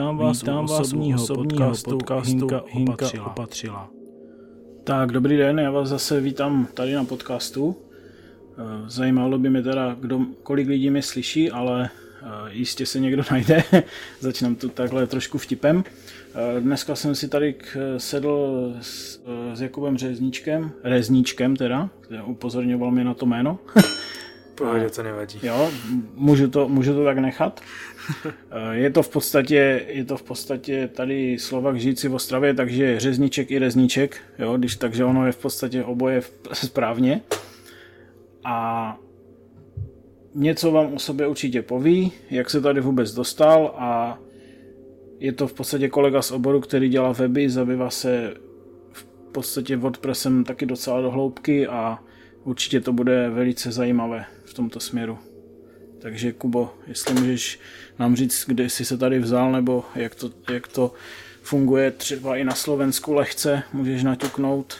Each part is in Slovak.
Vítám vás, Vítám vás osobního, osobního podcastu, podcastu Hinka, Hinka opatřila. opatřila. Tak, dobrý den, já vás zase vítám tady na podcastu. Eh, zajímalo by mě teda, kdo, kolik lidí mě slyší, ale eh, jistě se někdo najde. Začneme tu takhle trošku vtipem. Eh, dneska jsem si tady sedl s, s Jakubem Řezníčkem, Rezníčkem teda, upozorňoval mě na to jméno. Pohodě, to nevadí. Jo, můžu to, můžu to tak nechat. Je to v podstatě, je to v podstatě tady Slovak žijící v Ostravě, takže řezníček i rezníček, jo, když, takže ono je v podstatě oboje správně. A něco vám o sobě určitě poví, jak se tady vůbec dostal a je to v podstatě kolega z oboru, který dělá weby, zabývá se v podstatě WordPressem taky docela do hloubky a určitě to bude velice zajímavé v tomto směru. Takže Kubo, jestli můžeš nám říct, kde jsi se tady vzal, nebo jak to, jak to funguje třeba i na Slovensku lehce, můžeš naťuknout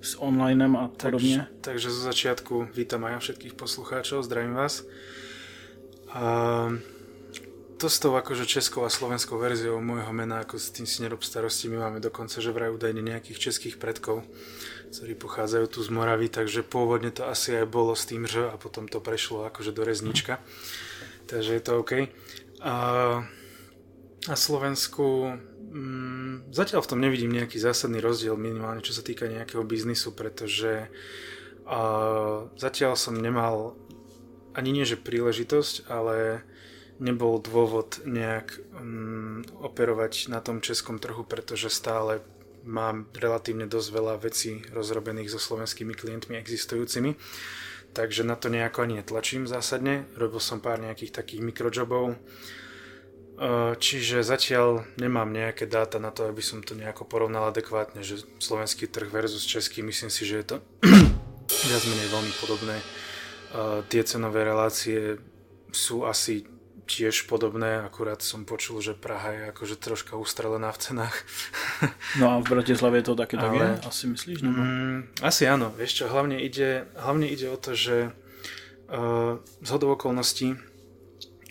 s onlinem a podobně. Takže, takže zo začiatku vítam aj všetkých poslucháčov, zdravím vás. A to s tou akože českou a slovenskou verziou môjho mena, ako s tým si nerob starosti, my máme dokonca, že vraj údajne nejakých českých predkov ktorí pochádzajú tu z Moravy, takže pôvodne to asi aj bolo s tým že a potom to prešlo akože do reznička. Takže je to OK. A, a Slovensku mm, zatiaľ v tom nevidím nejaký zásadný rozdiel, minimálne čo sa týka nejakého biznisu, pretože zatiaľ som nemal ani nie že príležitosť, ale nebol dôvod nejak um, operovať na tom českom trhu, pretože stále mám relatívne dosť veľa vecí rozrobených so slovenskými klientmi existujúcimi, takže na to nejako ani netlačím zásadne. Robil som pár nejakých takých mikrojobov, e, čiže zatiaľ nemám nejaké dáta na to, aby som to nejako porovnal adekvátne, že slovenský trh versus český, myslím si, že je to viac menej veľmi podobné. E, tie cenové relácie sú asi tiež podobné, akurát som počul, že Praha je akože troška ustrelená v cenách. No a v Bratislave je to také tak je, asi myslíš? Nebo? Mm, asi áno, vieš čo, hlavne ide, hlavne ide o to, že uh, z hodou okolností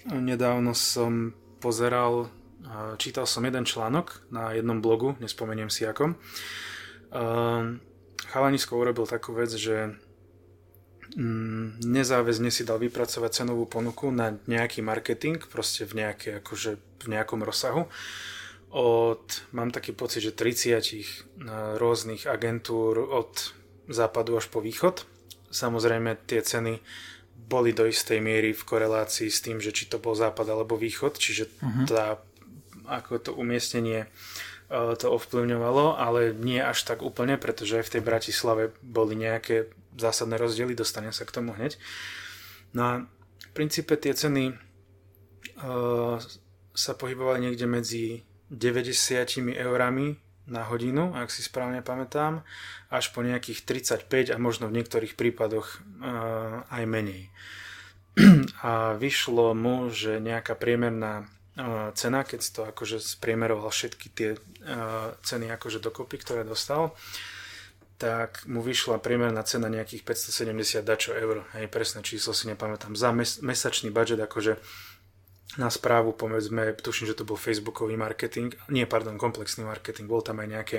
nedávno som pozeral, uh, čítal som jeden článok na jednom blogu, nespomeniem si akom. Uh, Chalanisko urobil takú vec, že nezáväzne si dal vypracovať cenovú ponuku na nejaký marketing, proste v, nejaké, akože v nejakom rozsahu. Od, mám taký pocit, že 30 eh, rôznych agentúr od západu až po východ. Samozrejme tie ceny boli do istej miery v korelácii s tým, že či to bol západ alebo východ, čiže uh-huh. tá, ako to umiestnenie eh, to ovplyvňovalo, ale nie až tak úplne, pretože aj v tej Bratislave boli nejaké zásadné rozdiely, dostanem sa k tomu hneď. No a v princípe tie ceny uh, sa pohybovali niekde medzi 90 eurami na hodinu, ak si správne pamätám, až po nejakých 35 a možno v niektorých prípadoch uh, aj menej. A vyšlo mu, že nejaká priemerná uh, cena, keď to akože spriemeroval všetky tie uh, ceny akože dokopy, ktoré dostal, tak mu vyšla priemerná cena nejakých 570 dačo eur. Hej, presné číslo si nepamätám. Za mes- mesačný budget akože na správu, povedzme, tuším, že to bol facebookový marketing, nie, pardon, komplexný marketing, bol tam aj nejaké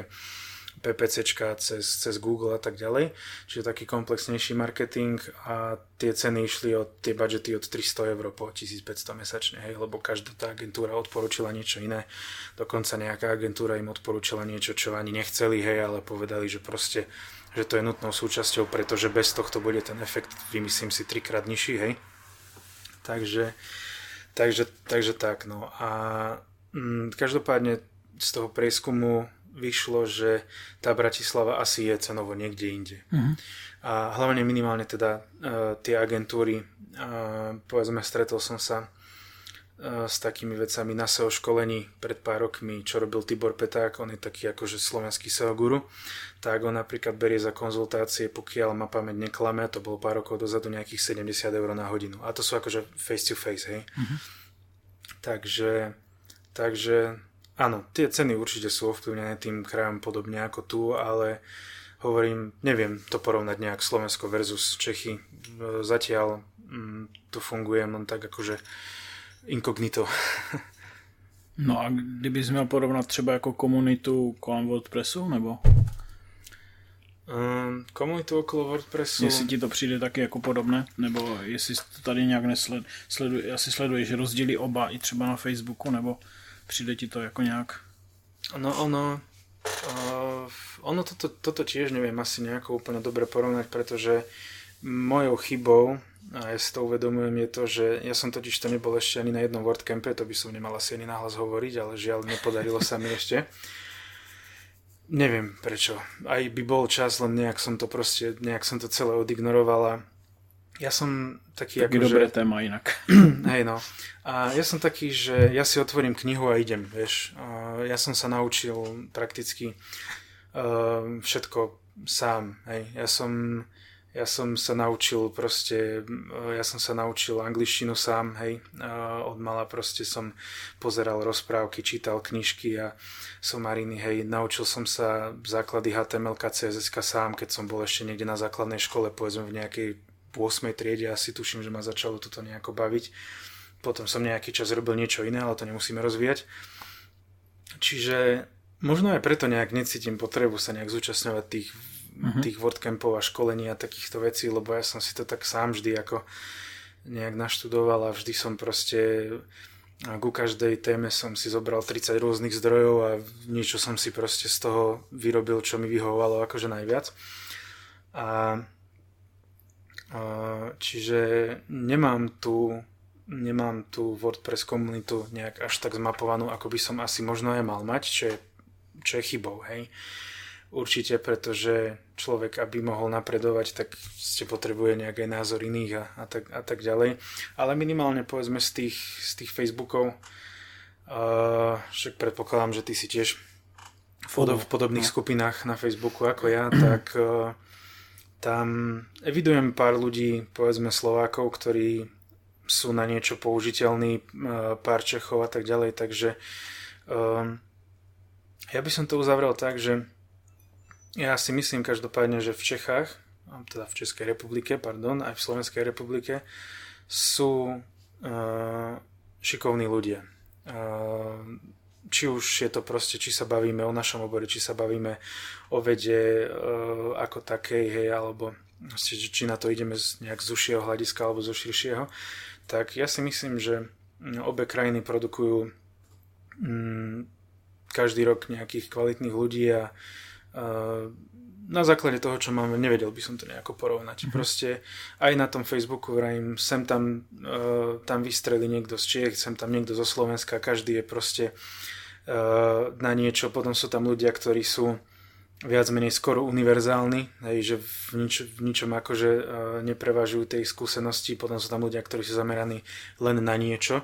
PPCčka cez, cez Google a tak ďalej, čiže taký komplexnejší marketing a tie ceny išli od tie budžety od 300 eur po 1500 mesačne, hej, lebo každá tá agentúra odporúčila niečo iné, dokonca nejaká agentúra im odporúčila niečo, čo ani nechceli, hej, ale povedali, že proste že to je nutnou súčasťou, pretože bez tohto bude ten efekt, vymyslím si, trikrát nižší, hej. Takže, takže, takže tak, no. A mm, každopádne z toho prieskumu vyšlo, že tá Bratislava asi je cenovo niekde inde. Uh-huh. A hlavne minimálne teda uh, tie agentúry, uh, povedzme, stretol som sa uh, s takými vecami na SEO školení pred pár rokmi, čo robil Tibor Peták, on je taký akože slovenský SEO guru, tak on napríklad berie za konzultácie, pokiaľ ma pamäť neklame, to bolo pár rokov dozadu nejakých 70 eur na hodinu. A to sú akože face to face, hej. Uh-huh. Takže, takže Áno, tie ceny určite sú ovplyvnené tým krajom podobne ako tu, ale hovorím, neviem to porovnať nejak Slovensko versus Čechy. Zatiaľ mm, to funguje len tak akože inkognito. No a kdybys měl porovnat třeba jako komunitu kolem WordPressu, nebo? Um, komunitu okolo WordPressu... Jestli ti to přijde taky jako podobné, nebo jestli to tady nějak nesled, sleduj, asi sleduješ rozdíly oba i třeba na Facebooku, nebo přijde ti to jako nějak... No ono, uh, ono toto, toto tiež neviem asi nejako úplne dobre porovnať, pretože mojou chybou, a ja si to uvedomujem, je to, že ja som totiž to nebol ešte ani na jednom WordCampe, to by som nemal asi ani nahlas hovoriť, ale žiaľ nepodarilo sa mi ešte. Neviem prečo. Aj by bol čas, len nejak som to proste, nejak som to celé odignorovala. Ja som taký Taký ako, dobré že... téma inak. Hej no. A ja som taký, že ja si otvorím knihu a idem, vieš. A ja som sa naučil prakticky uh, všetko sám, hej. Ja som, ja som sa naučil proste, uh, ja som sa naučil angličtinu sám, hej. Uh, od mala proste som pozeral rozprávky, čítal knižky a somariny, hej. Naučil som sa základy HTML, CSS sám, keď som bol ešte niekde na základnej škole, povedzme v nejakej 8. triede asi tuším, že ma začalo toto nejako baviť. Potom som nejaký čas robil niečo iné, ale to nemusíme rozvíjať. Čiže možno aj preto nejak necítim potrebu sa nejak zúčastňovať tých, uh-huh. tých WordCampov a školení a takýchto vecí, lebo ja som si to tak sám vždy ako nejak naštudoval a vždy som proste a ku každej téme som si zobral 30 rôznych zdrojov a niečo som si proste z toho vyrobil, čo mi vyhovovalo akože najviac. A Čiže nemám tu, nemám tu WordPress komunitu nejak až tak zmapovanú, ako by som asi možno aj mal mať, čo je, čo je chybou, hej. Určite, pretože človek, aby mohol napredovať, tak ste potrebuje nejaký názor iných a, a, tak, a tak ďalej. Ale minimálne povedzme z tých, z tých Facebookov, uh, však predpokladám, že ty si tiež v podobných no. skupinách na Facebooku ako ja, tak uh, tam evidujem pár ľudí, povedzme Slovákov, ktorí sú na niečo použiteľní, e, pár Čechov a tak ďalej, takže um, ja by som to uzavrel tak, že ja si myslím každopádne, že v Čechách, teda v Českej republike, pardon, aj v Slovenskej republike sú uh, šikovní ľudia. Uh, či už je to proste, či sa bavíme o našom obore, či sa bavíme o vede e, ako takej, hej, alebo či na to ideme z, nejak z užšieho hľadiska alebo zo širšieho, tak ja si myslím, že obe krajiny produkujú mm, každý rok nejakých kvalitných ľudí a e, na základe toho, čo máme, nevedel by som to nejako porovnať. Mm-hmm. Proste aj na tom Facebooku vrajím, sem tam, uh, tam vystreli niekto z Čiech, sem tam niekto zo Slovenska, každý je proste na niečo. Potom sú tam ľudia, ktorí sú viac menej skoro univerzálni, hej, že v, nič, v ničom akože uh, neprevažujú tej skúsenosti. Potom sú tam ľudia, ktorí sú zameraní len na niečo,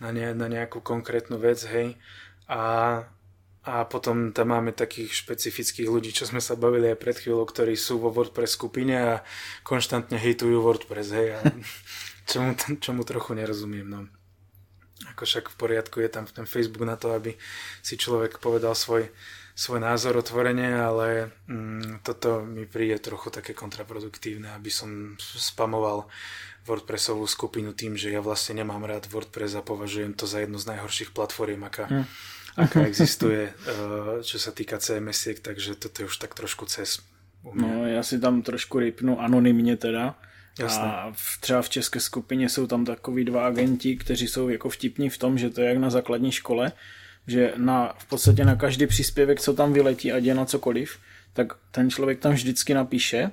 na, ne, na nejakú konkrétnu vec, hej. A a potom tam máme takých špecifických ľudí, čo sme sa bavili aj pred chvíľou, ktorí sú vo WordPress skupine a konštantne hejtujú WordPress, hej, a čomu, čomu trochu nerozumiem, no. Ako však v poriadku je tam ten Facebook na to, aby si človek povedal svoj, svoj názor otvorene, ale mm, toto mi príde trochu také kontraproduktívne, aby som spamoval WordPressovú skupinu tým, že ja vlastne nemám rád WordPress a považujem to za jednu z najhorších platform, aká, hmm aká existuje, eh, čo sa týka CMS-iek, takže toto je už tak trošku cez. No, já si tam trošku rypnu anonymně teda. Jasné. A v, třeba v české skupině jsou tam takový dva agenti, kteří jsou jako vtipní v tom, že to je jak na základní škole, že na, v podstatě na každý příspěvek, co tam vyletí, ať je na cokoliv, tak ten člověk tam vždycky napíše,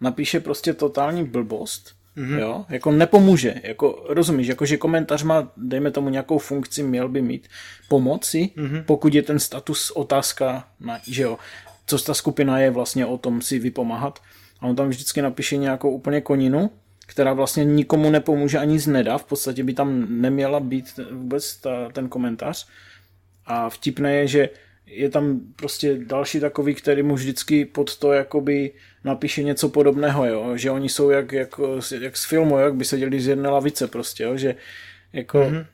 napíše prostě totální blbost Mm-hmm. Jo? Jako nepomůže. Jako, rozumíš, jako, že komentář má, dejme tomu, nějakou funkci, měl by mít pomoci, mm-hmm. pokud je ten status otázka, na, že jo, co ta skupina je vlastně o tom si vypomáhat. A on tam vždycky napíše nějakou úplně koninu, která vlastně nikomu nepomůže ani z nedá, v podstatě by tam neměla být vůbec ta, ten komentář. A vtipné je, že je tam prostě další takový, který mu vždycky pod to jakoby napíše něco podobného, jo? že oni jsou jak, jak, jak z filmu, jak by seděli z jedné lavice prostě, jo? že jako, mm-hmm.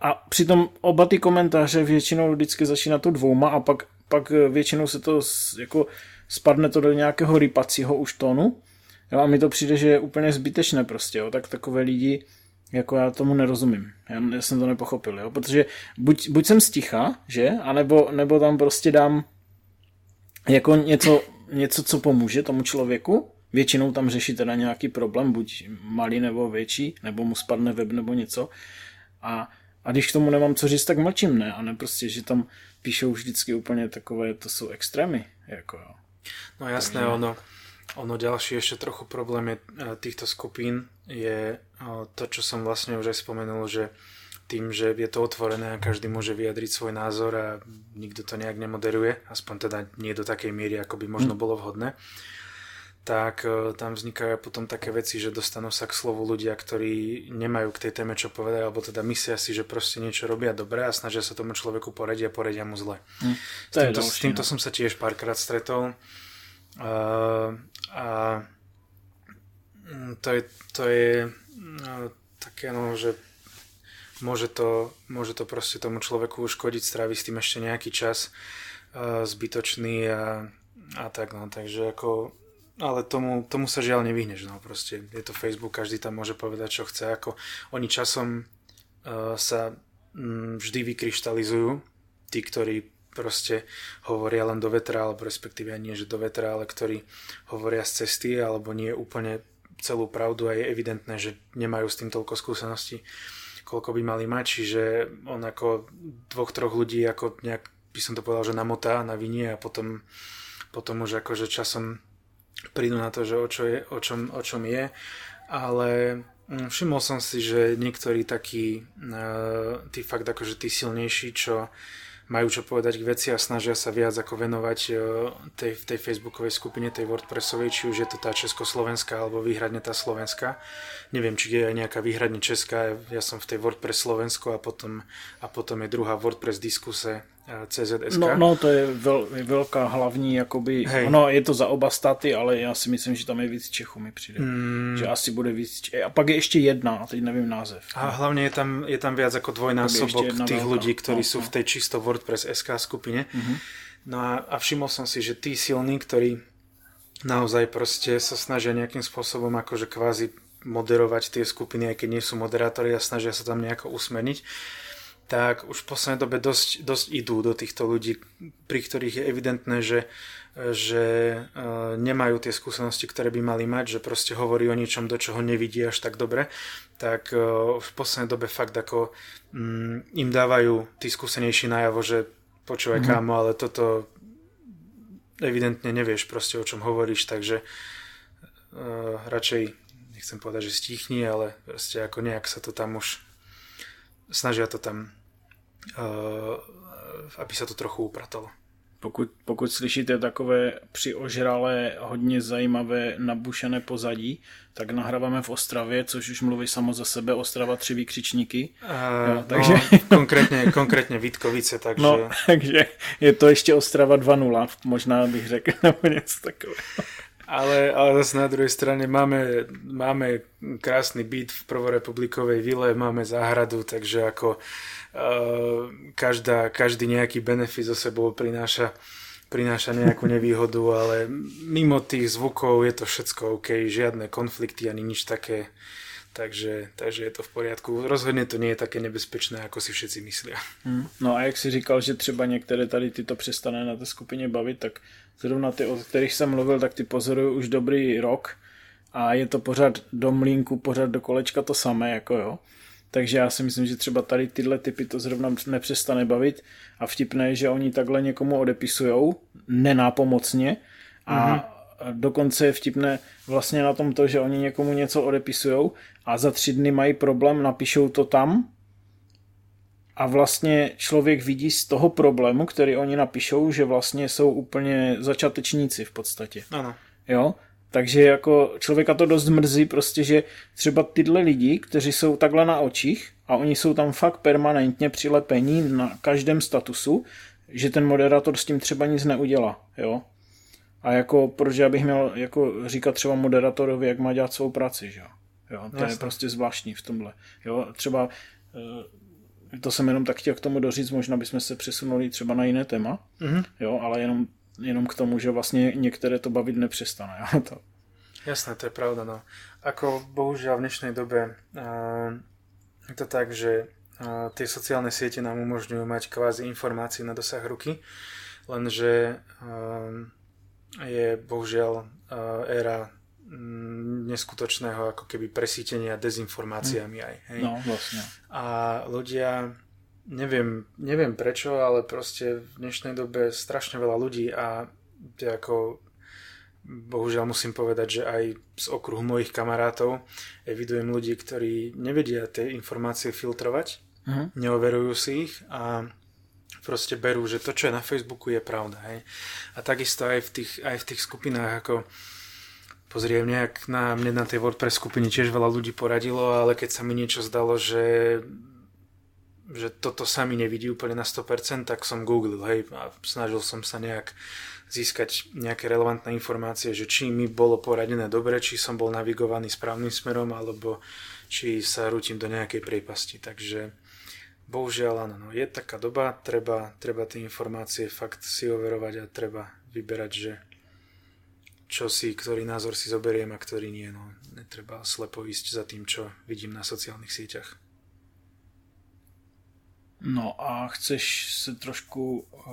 a přitom oba ty komentáře většinou vždycky začíná to dvouma a pak, pak většinou se to jako spadne to do nějakého rypacího už tónu jo? a mi to přijde, že je úplně zbytečné prostě, jo? tak takové lidi Jako já tomu nerozumím. Já, já jsem to nepochopil, jo? Protože buď, buď jsem sticha, že? A nebo, nebo tam prostě dám jako něco, něco, co pomůže tomu člověku. Většinou tam řeší teda nějaký problém, buď malý nebo větší, nebo mu spadne web nebo něco. A, a když k tomu nemám co říct, tak mlčím, ne? A ne prostě, že tam píšou vždycky úplně takové, to jsou extrémy. Jako, jo. No jasné, Takže... ono, ono ďalší ešte trochu problém je, e, týchto skupín je e, to, čo som vlastne už aj spomenul, že tým, že je to otvorené a každý môže vyjadriť svoj názor a nikto to nejak nemoderuje, aspoň teda nie do takej miery, ako by možno hm. bolo vhodné, tak e, tam vznikajú potom také veci, že dostanú sa k slovu ľudia, ktorí nemajú k tej téme čo povedať, alebo teda myslia si, že proste niečo robia dobre a snažia sa tomu človeku poradiť a poradia mu zle. Hm. S, týmto, s týmto no. som sa tiež párkrát stretol. Uh, a mm, to je, to je no, také, no, že môže to, môže to proste tomu človeku uškodiť, stráviť s tým ešte nejaký čas uh, zbytočný a, a tak, no, takže ako ale tomu, tomu sa žiaľ nevyhneš, no proste. Je to Facebook, každý tam môže povedať, čo chce, ako oni časom uh, sa mm, vždy vykryštalizujú, tí, ktorí proste hovoria len do vetra, alebo respektíve nie, že do vetra, ale ktorí hovoria z cesty, alebo nie úplne celú pravdu a je evidentné, že nemajú s tým toľko skúseností, koľko by mali mať, čiže on ako dvoch, troch ľudí ako nejak by som to povedal, že namotá na vinie a potom, potom už akože časom prídu na to, že o, čo je, o, čom, o čom je, ale mm, všimol som si, že niektorí takí, uh, tí fakt akože tí silnejší, čo majú čo povedať k veci a snažia sa viac ako venovať e, tej, tej facebookovej skupine, tej WordPressovej, či už je to tá československá alebo výhradne tá slovenská. Neviem, či je aj nejaká výhradne česká, ja som v tej WordPress Slovensko a potom, a potom je druhá WordPress diskuse CZSK. No, no to je veľ, veľká hlavní, jakoby, Hej. ono je to za oba staty, ale já si myslím, že tam je víc Čechů mi přijde. Mm. Že asi bude víc A pak je ještě jedna, a teď nevím název. A hlavně je tam, je tam viac ako dvojnásobok tých ľudí, ktorí no, sú no. v tej čisto WordPress SK skupine. Mm-hmm. No a, a všimol som si, že tí silní, ktorí naozaj proste sa snažia nejakým spôsobom akože kvázi moderovať tie skupiny, aj keď nie sú moderátori a snažia sa tam nejako usmerniť, tak už v poslednej dobe dosť, dosť idú do týchto ľudí, pri ktorých je evidentné, že, že uh, nemajú tie skúsenosti, ktoré by mali mať, že proste hovorí o niečom, do čoho nevidí až tak dobre, tak uh, v poslednej dobe fakt ako um, im dávajú tí skúsenejší najavo, že počúvaj mm-hmm. kámo, ale toto evidentne nevieš proste o čom hovoríš, takže uh, radšej nechcem povedať, že stichni, ale proste ako nejak sa to tam už snažia to tam aby se to trochu upratalo. Pokud, pokud slyšíte takové přiožralé, hodně zajímavé nabušené pozadí, tak nahráváme v Ostravě, což už mluví samo za sebe, Ostrava tři výkřičníky. Uh, jo, takže... no, konkrétně, konkrétně Vítkovice, takže... No, takže je to ještě Ostrava 2.0, možná bych řekl, nebo něco takového. Ale, ale zase na druhej strane máme, máme krásny byt v prvorepublikovej vile, máme záhradu, takže ako uh, každá, každý nejaký benefit zo sebou prináša, prináša nejakú nevýhodu, ale mimo tých zvukov je to všetko OK, žiadne konflikty ani nič také. Takže, takže je to v poriadku. Rozhodně to nie je také nebezpečné, jako si všetci myslia. Hmm. No a jak si říkal, že třeba některé tady ty to přestane na té skupině bavit, tak zrovna ty, o kterých jsem mluvil, tak ty pozoruju už dobrý rok a je to pořád do mlínku, pořád do kolečka to samé, jako jo. Takže já si myslím, že třeba tady tyhle typy to zrovna nepřestane bavit a vtipné je, že oni takhle někomu odepisujou nenápomocně a mm-hmm. Dokonce je vtipné vlastně na tom to, že oni někomu něco odepisujou a za tři dny mají problém, napíšou to tam a vlastně člověk vidí z toho problému, který oni napíšou, že vlastně jsou úplně začátečníci v podstatě. Ano. Jo? Takže jako člověka to dost mrzí prostě, že třeba tyhle lidi, kteří jsou takhle na očích a oni jsou tam fakt permanentně přilepení na každém statusu, že ten moderátor s tím třeba nic neudělá, jo. A jako, proč já bych měl jako říkat třeba moderátorovi, jak má dělat svou práci, že jo. jo to Jasne. je prostě zvláštní v tomhle. Jo, třeba eh, to jsem jenom tak chtěl k tomu doříct, možná bychom se přesunuli třeba na jiné téma, mm-hmm. jo, ale jenom, jenom k tomu, že vlastně některé to bavit nepřestane. Jo, to. Jasné, to je pravda. No. Ako bohužiaľ v dnešnej dobe uh, je to tak, že uh, tie sociálne siete nám umožňujú mať kvázi informácie na dosah ruky, lenže uh, je bohužiaľ uh, éra mm, neskutočného ako keby presítenia dezinformáciami aj. Hej? No, vlastne. A ľudia, neviem, neviem prečo, ale proste v dnešnej dobe strašne veľa ľudí a ako bohužiaľ musím povedať, že aj z okruhu mojich kamarátov evidujem ľudí, ktorí nevedia tie informácie filtrovať, uh-huh. neoverujú si ich a proste berú, že to, čo je na Facebooku, je pravda. Hej. A takisto aj v tých, aj v tých skupinách, ako pozriem nejak na mne na tej WordPress skupine tiež veľa ľudí poradilo, ale keď sa mi niečo zdalo, že že toto sa mi nevidí úplne na 100%, tak som googlil, hej, a snažil som sa nejak získať nejaké relevantné informácie, že či mi bolo poradené dobre, či som bol navigovaný správnym smerom, alebo či sa rútim do nejakej priepasti. Takže bohužiaľ áno, no, je taká doba, treba, treba tie informácie fakt si overovať a treba vyberať, že čo si, ktorý názor si zoberiem a ktorý nie. No, netreba slepo ísť za tým, čo vidím na sociálnych sieťach. No a chceš se trošku uh,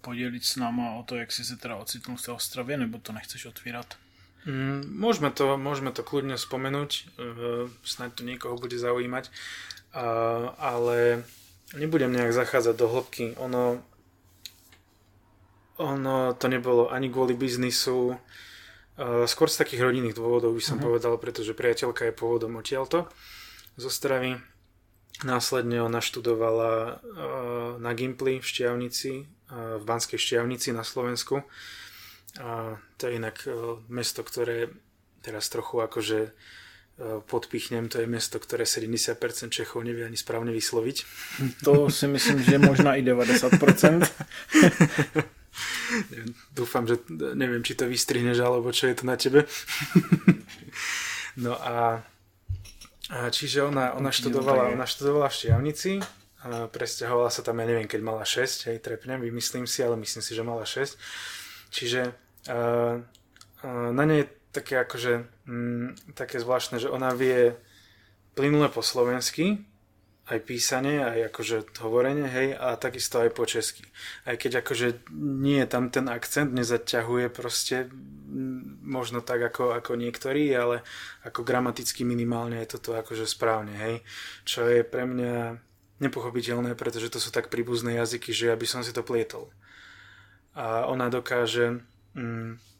podělit s náma o to, jak jsi se teda ocitnul v té Ostravě, nebo to nechceš otvírat? Mm, môžeme, to, môžeme to kľudne spomenúť, uh, snáď to niekoho bude zaujímať, ale nebudem nejak zachádzať do hĺbky. Ono, ono to nebolo ani kvôli biznisu, uh, skôr z takých rodinných dôvodov by som uh-huh. povedal, pretože priateľka je pôvodom odtiaľto z Ostravy Následne ona študovala na Gimply v Štiavnici, eh, v Banskej Štiavnici na Slovensku. To je inak eh, mesto, ktoré teraz trochu akože podpichnem, to je mesto, ktoré 70% Čechov nevie ani správne vysloviť. To si myslím, že možná i 90%. Dúfam, že neviem, či to vystrihneš, alebo čo je to na tebe. no a Čiže ona, ona, študovala, ona študovala v Štiavnici, presťahovala sa tam, ja neviem, keď mala 6, hej, trepnem, vymyslím si, ale myslím si, že mala 6. Čiže uh, uh, na nej také akože, mm, také zvláštne, že ona vie plynule po slovensky, aj písanie, aj akože hovorenie, hej, a takisto aj po česky. Aj keď akože nie tam ten akcent, nezaťahuje proste možno tak ako, ako niektorí, ale ako gramaticky minimálne je toto akože správne, hej. Čo je pre mňa nepochopiteľné, pretože to sú tak príbuzné jazyky, že ja by som si to plietol. A ona dokáže mm,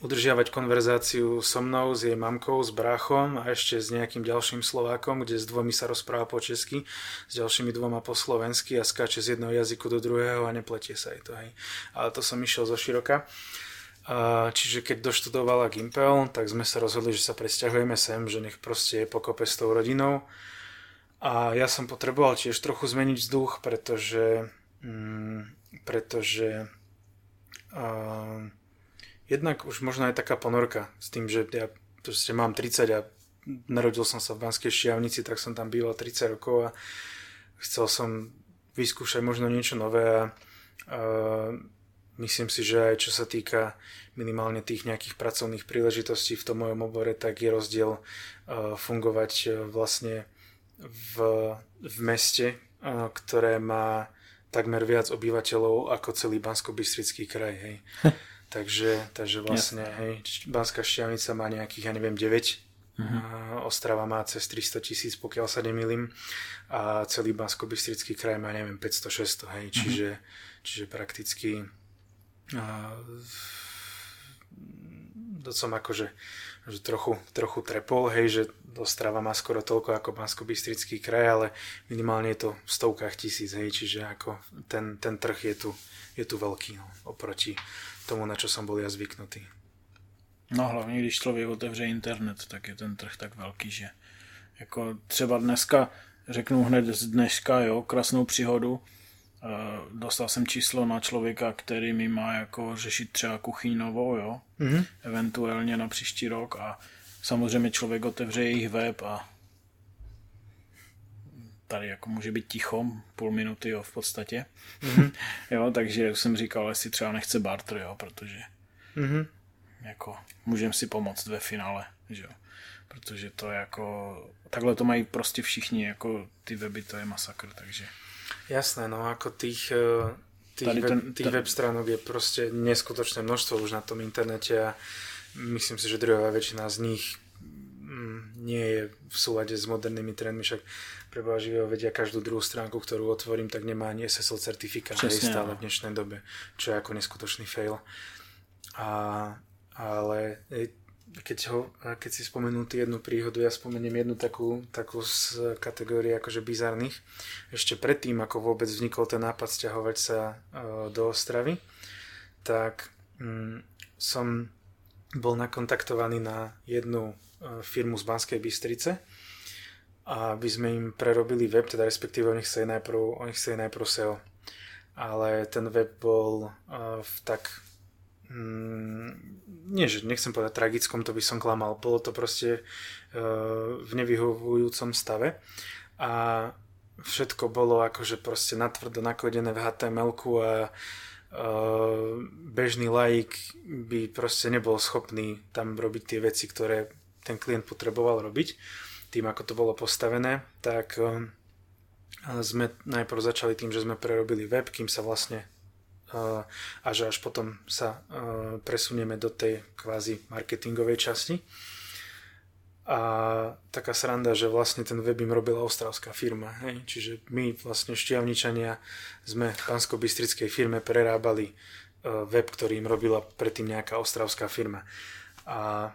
udržiavať konverzáciu so mnou, s jej mamkou, s bráchom a ešte s nejakým ďalším Slovákom, kde s dvomi sa rozpráva po česky, s ďalšími dvoma po slovensky a skáče z jedného jazyku do druhého a nepletie sa jej to. Hej. Ale to som išiel zo široka. Čiže keď doštudovala Gimpel, tak sme sa rozhodli, že sa presťahujeme sem, že nech proste je pokope s tou rodinou. A ja som potreboval tiež trochu zmeniť vzduch, pretože, mm, pretože uh, jednak už možno aj taká ponorka s tým, že ja proste mám 30 a narodil som sa v Banskej Štiavnici, tak som tam býval 30 rokov a chcel som vyskúšať možno niečo nové a, a myslím si, že aj čo sa týka minimálne tých nejakých pracovných príležitostí v tom mojom obore, tak je rozdiel uh, fungovať uh, vlastne v, v meste, uh, ktoré má takmer viac obyvateľov ako celý Bansko-Bystrický kraj. Hej. Takže, takže vlastne, hej, Banská Štiavnica má nejakých, ja neviem, 9. Uh-huh. Mhm. Ostrava má cez 300 tisíc, pokiaľ sa nemýlim. A celý bansko kraj má, neviem, 500-600, hej. Uh-huh. Čiže, čiže prakticky uh, to som akože že trochu, trochu trepol, hej, že Ostrava má skoro toľko ako bansko kraj, ale minimálne je to v stovkách tisíc, hej, čiže ako ten, ten trh je tu, je tu veľký no, oproti tomu, na čo som bol ja zvyknutý. No hlavně, když člověk otevře internet, tak je ten trh tak velký, že jako třeba dneska, řeknu hned z dneška, jo, krásnou příhodu, e, dostal jsem číslo na člověka, který mi má jako řešit třeba kuchyň novou, jo, mm-hmm. eventuálně na příští rok a samozřejmě člověk otevře jejich web a tady jako může být ticho, půl minuty, jo, v podstatě. Mm-hmm. jo, takže jsem říkal, jestli třeba nechce barter, jo, protože mm-hmm. jako můžeme si pomoct ve finále, že jo. protože to je jako, takhle to mají prostě všichni, jako ty weby, to je masakr, takže. Jasné, no ako tých, eh, tých, web, ten, tých ten... web stránok je proste neskutočné množstvo už na tom internete a myslím si, že druhá väčšina z nich mm, nie je v súlade s modernými trendmi, však preboha živého vedia každú druhú stránku, ktorú otvorím, tak nemá ani SSL certifikát Česne, stále v dnešnej dobe, čo je ako neskutočný fail. A, ale keď, ho, keď si spomenul jednu príhodu, ja spomeniem jednu takú, takú z kategórie akože bizarných. Ešte predtým, ako vôbec vznikol ten nápad stiahovať sa uh, do Ostravy, tak um, som bol nakontaktovaný na jednu firmu z Banskej Bystrice, aby sme im prerobili web, teda respektíve oni chceli najprv, oni chceli najprv SEO. Ale ten web bol uh, v tak mm, nie, že nechcem povedať tragickom, to by som klamal. Bolo to proste uh, v nevyhovujúcom stave a všetko bolo akože proste natvrdo nakodené v html a uh, bežný laik by proste nebol schopný tam robiť tie veci, ktoré ten klient potreboval robiť. Tým, ako to bolo postavené, tak uh, sme najprv začali tým, že sme prerobili web, kým sa vlastne a že až potom sa presunieme do tej kvázi marketingovej časti. A taká sranda, že vlastne ten web im robila austrálska firma. Hej? Čiže my vlastne šťavničania sme v pansko firme prerábali web, ktorý im robila predtým nejaká austrálska firma. A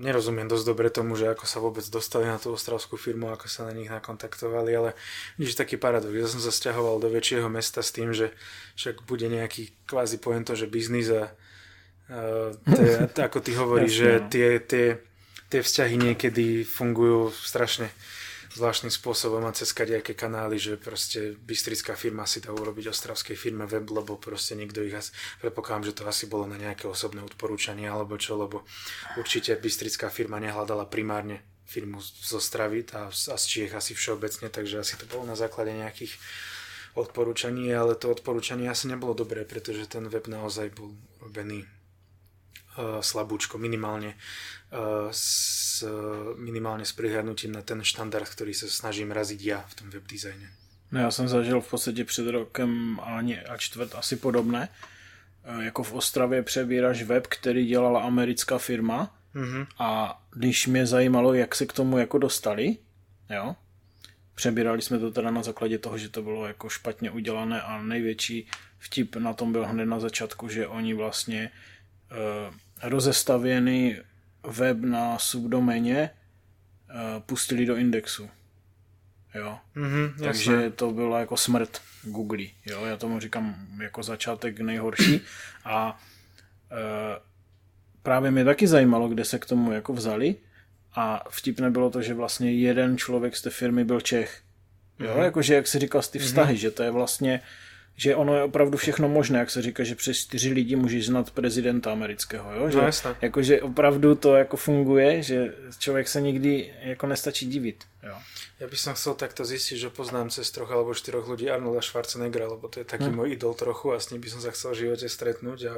nerozumiem dosť dobre tomu, že ako sa vôbec dostali na tú ostravskú firmu, ako sa na nich nakontaktovali, ale nič taký paradox. Ja som sa stiahoval do väčšieho mesta s tým, že však bude nejaký kvázi pojem to, že biznis a uh, te, ako ty hovoríš, že no. tie, tie, tie vzťahy niekedy fungujú strašne zvláštnym spôsobom a cez kadejaké kanály, že proste bystrická firma si dá urobiť ostravskej firme web, lebo proste niekto ich asi, predpokladám, že to asi bolo na nejaké osobné odporúčanie alebo čo, lebo určite bystrická firma nehľadala primárne firmu z Ostravy a, a z Čiech asi všeobecne, takže asi to bolo na základe nejakých odporúčaní, ale to odporúčanie asi nebolo dobré, pretože ten web naozaj bol robený slabúčko, minimálne uh, s minimálne s prihľadnutím na ten štandard, ktorý sa snažím raziť ja v tom web dizajne. No já jsem zažil v podstatě před rokem ani a čtvrt asi podobné. Jako v Ostravě přebíraš web, který dělala americká firma mm-hmm. a když mě zajímalo, jak se k tomu jako dostali, jo, přebírali jsme to teda na základě toho, že to bylo jako špatně udělané a největší vtip na tom byl hned na začátku, že oni vlastně rozestavěný web na subdoméně uh, pustili do indexu. Jo. Mm-hmm, Takže jasné. to bylo jako smrt Google. Jo. Já tomu říkám jako začátek nejhorší. A uh, právě mě taky zajímalo, kde se k tomu jako vzali. A vtipné bylo to, že vlastně jeden člověk z té firmy byl Čech. Jo, mm-hmm. jakože jak si říkal, ty vztahy, mm-hmm. že to je vlastně že ono je opravdu všechno možné, jak se říká, že přes čtyři lidi můžeš znát prezidenta amerického, jo? Že, no, jasné. Jakože opravdu to jako funguje, že člověk se nikdy jako nestačí divit, jo? Ja by som chcel takto zistiť, že poznám cez troch alebo štyroch ľudí Arnolda Schwarzeneggera, lebo to je taký hm. môj idol trochu a s ním by som sa chcel v živote stretnúť a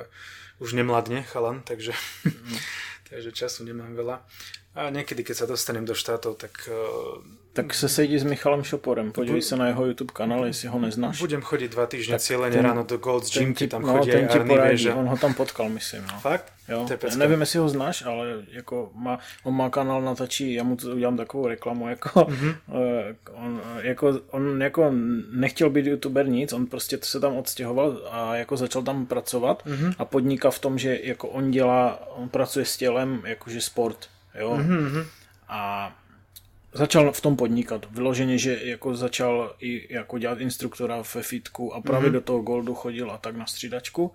už nemladne, chalan, takže, hm. takže času nemám veľa. A niekedy, keď sa dostanem do štátov, tak... Uh, tak se sejdi s Michalem Šoporem, podívej sa na jeho YouTube kanál, jestli ho neznáš. Budem chodiť dva týždne cieľene ráno do Gold's Gym, ti, tam no, chodí ten aj Arny poradí, On ho tam potkal, myslím. No. Fakt? Jo. Je nevím, jestli ho znáš, ale jako má, on má kanál natačí, já mu udělám takovou reklamu, jako, mm-hmm. on, jako, on jako nechtěl být youtuber nic, on prostě se tam odstěhoval a jako začal tam pracovat mm-hmm. a podniká v tom, že jako on dělá, on pracuje s tělem, jakože sport Jo? Mm-hmm. A začal v tom podnikat. Vyloženě, že jako začal i jako dělat instruktora ve fitku a právě mm-hmm. do toho Goldu chodil a tak na střídačku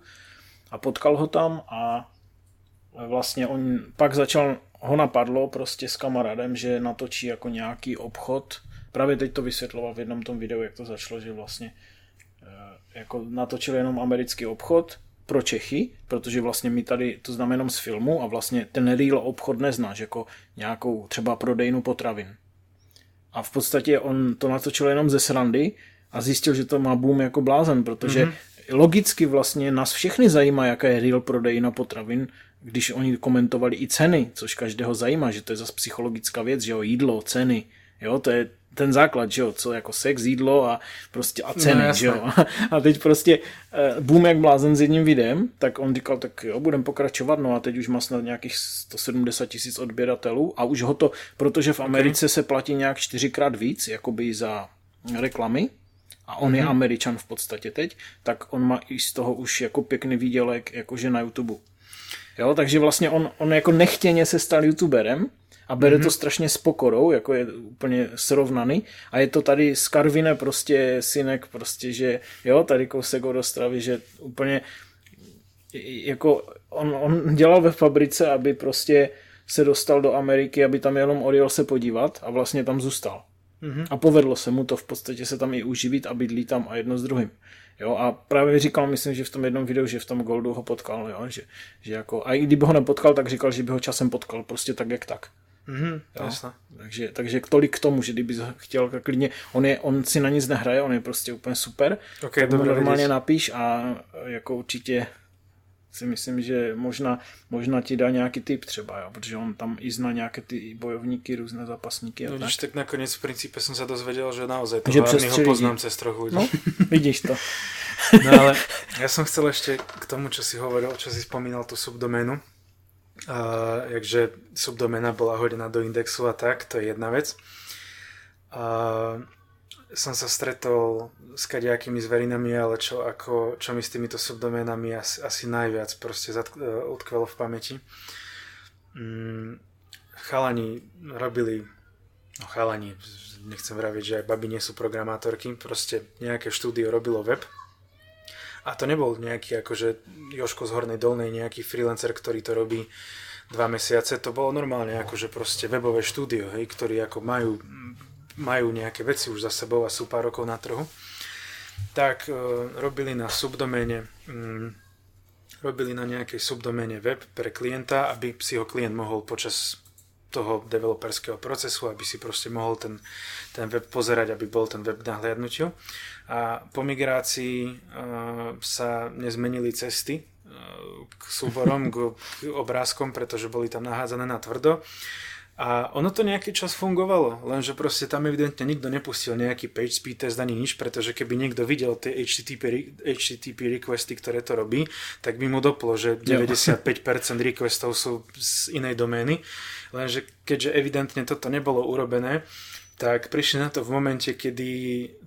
a potkal ho tam a vlastně on pak začal, ho napadlo prostě s kamarádem, že natočí jako nějaký obchod. Právě teď to vysvětloval v jednom tom videu, jak to začalo, že vlastně eh, jako natočil jenom americký obchod pro Čechy, protože vlastně my tady to znamená jenom z filmu a vlastně ten real obchod neznáš jako nějakou třeba prodejnu potravin. A v podstatě on to natočil jenom ze srandy a zjistil, že to má boom jako blázen, protože mm-hmm. logicky vlastně nás všechny zajímá, jaká je real prodejna potravin když oni komentovali i ceny, což každého zajímá, že to je zase psychologická věc, že jo, jídlo, ceny, jo, to je ten základ, že jo, co jako sex, jídlo a prostě a ceny, no, že jo. A teď prostě uh, boom jak blázen s jedním videem, tak on říkal, tak jo, budem pokračovat, no a teď už má snad nějakých 170 tisíc odběratelů a už ho to, protože v Americe okay. se platí nějak čtyřikrát víc, jakoby za reklamy, a on mm-hmm. je mhm. američan v podstatě teď, tak on má i z toho už jako pěkný výdělek jakože na YouTube. Jo, takže vlastně on, on jako nechtěně se stal youtuberem a bere mm-hmm. to strašně s pokorou, jako je úplně srovnaný a je to tady z Karvine prostě synek prostě, že jo, tady kousek od Ostravy, že úplně jako on, on dělal ve fabrice, aby prostě se dostal do Ameriky, aby tam jenom odjel se podívat a vlastně tam zůstal. Mm-hmm. A povedlo se mu to v podstatě se tam i uživit a bydlí tam a jedno s druhým. Jo, a právě říkal, myslím, že v tom jednom videu, že v tom Goldu ho potkal, jo, že, že jako, a i kdyby ho nepotkal, tak říkal, že by ho časem potkal, prostě tak jak tak. Mm-hmm, jasné. Takže, takže tolik k tomu, že kdyby chtěl tak klidně, on, je, on si na nic nehraje, on je prostě úplně super, okay, tak normálně vidíš. napíš a jako určitě si myslím, že možná, možná ti dá nějaký tip třeba, jo, protože on tam i zná nějaké ty bojovníky, různé zápasníky. No, tak. tak nakonec v principe jsem se dozvěděl, že naozaj to ho poznám cez trochu ľudí. No, vidíš to. no ale ja som chcel ešte k tomu, čo si hovoril, čo si spomínal tú subdoménu. Uh, jakže subdoména bola hodená do indexu a tak, to je jedna vec. Uh, som sa stretol s kadejakými zverinami, ale čo, ako, čo mi s týmito subdoménami asi, asi najviac proste zatk- e, utkvelo v pamäti. Mm, chalani robili, no chalani, nechcem vraviť, že aj baby nie sú programátorky, proste nejaké štúdio robilo web a to nebol nejaký akože Joško z Hornej Dolnej, nejaký freelancer, ktorý to robí dva mesiace, to bolo normálne akože proste webové štúdio, hej, ktorí ako majú majú nejaké veci už za sebou a sú pár rokov na trhu, tak e, robili na subdoméne mm, robili na nejakej subdoméne web pre klienta, aby si ho klient mohol počas toho developerského procesu, aby si proste mohol ten, ten web pozerať, aby bol ten web nahliadnutiu. A po migrácii uh, sa nezmenili cesty uh, k súborom, k, k obrázkom, pretože boli tam nahádzané na tvrdo a ono to nejaký čas fungovalo, lenže proste tam evidentne nikto nepustil nejaký page speed test ani nič, pretože keby niekto videl tie HTTP, HTTP requesty, ktoré to robí, tak by mu doplo, že 95% requestov sú z inej domény, lenže keďže evidentne toto nebolo urobené, tak prišli na to v momente, kedy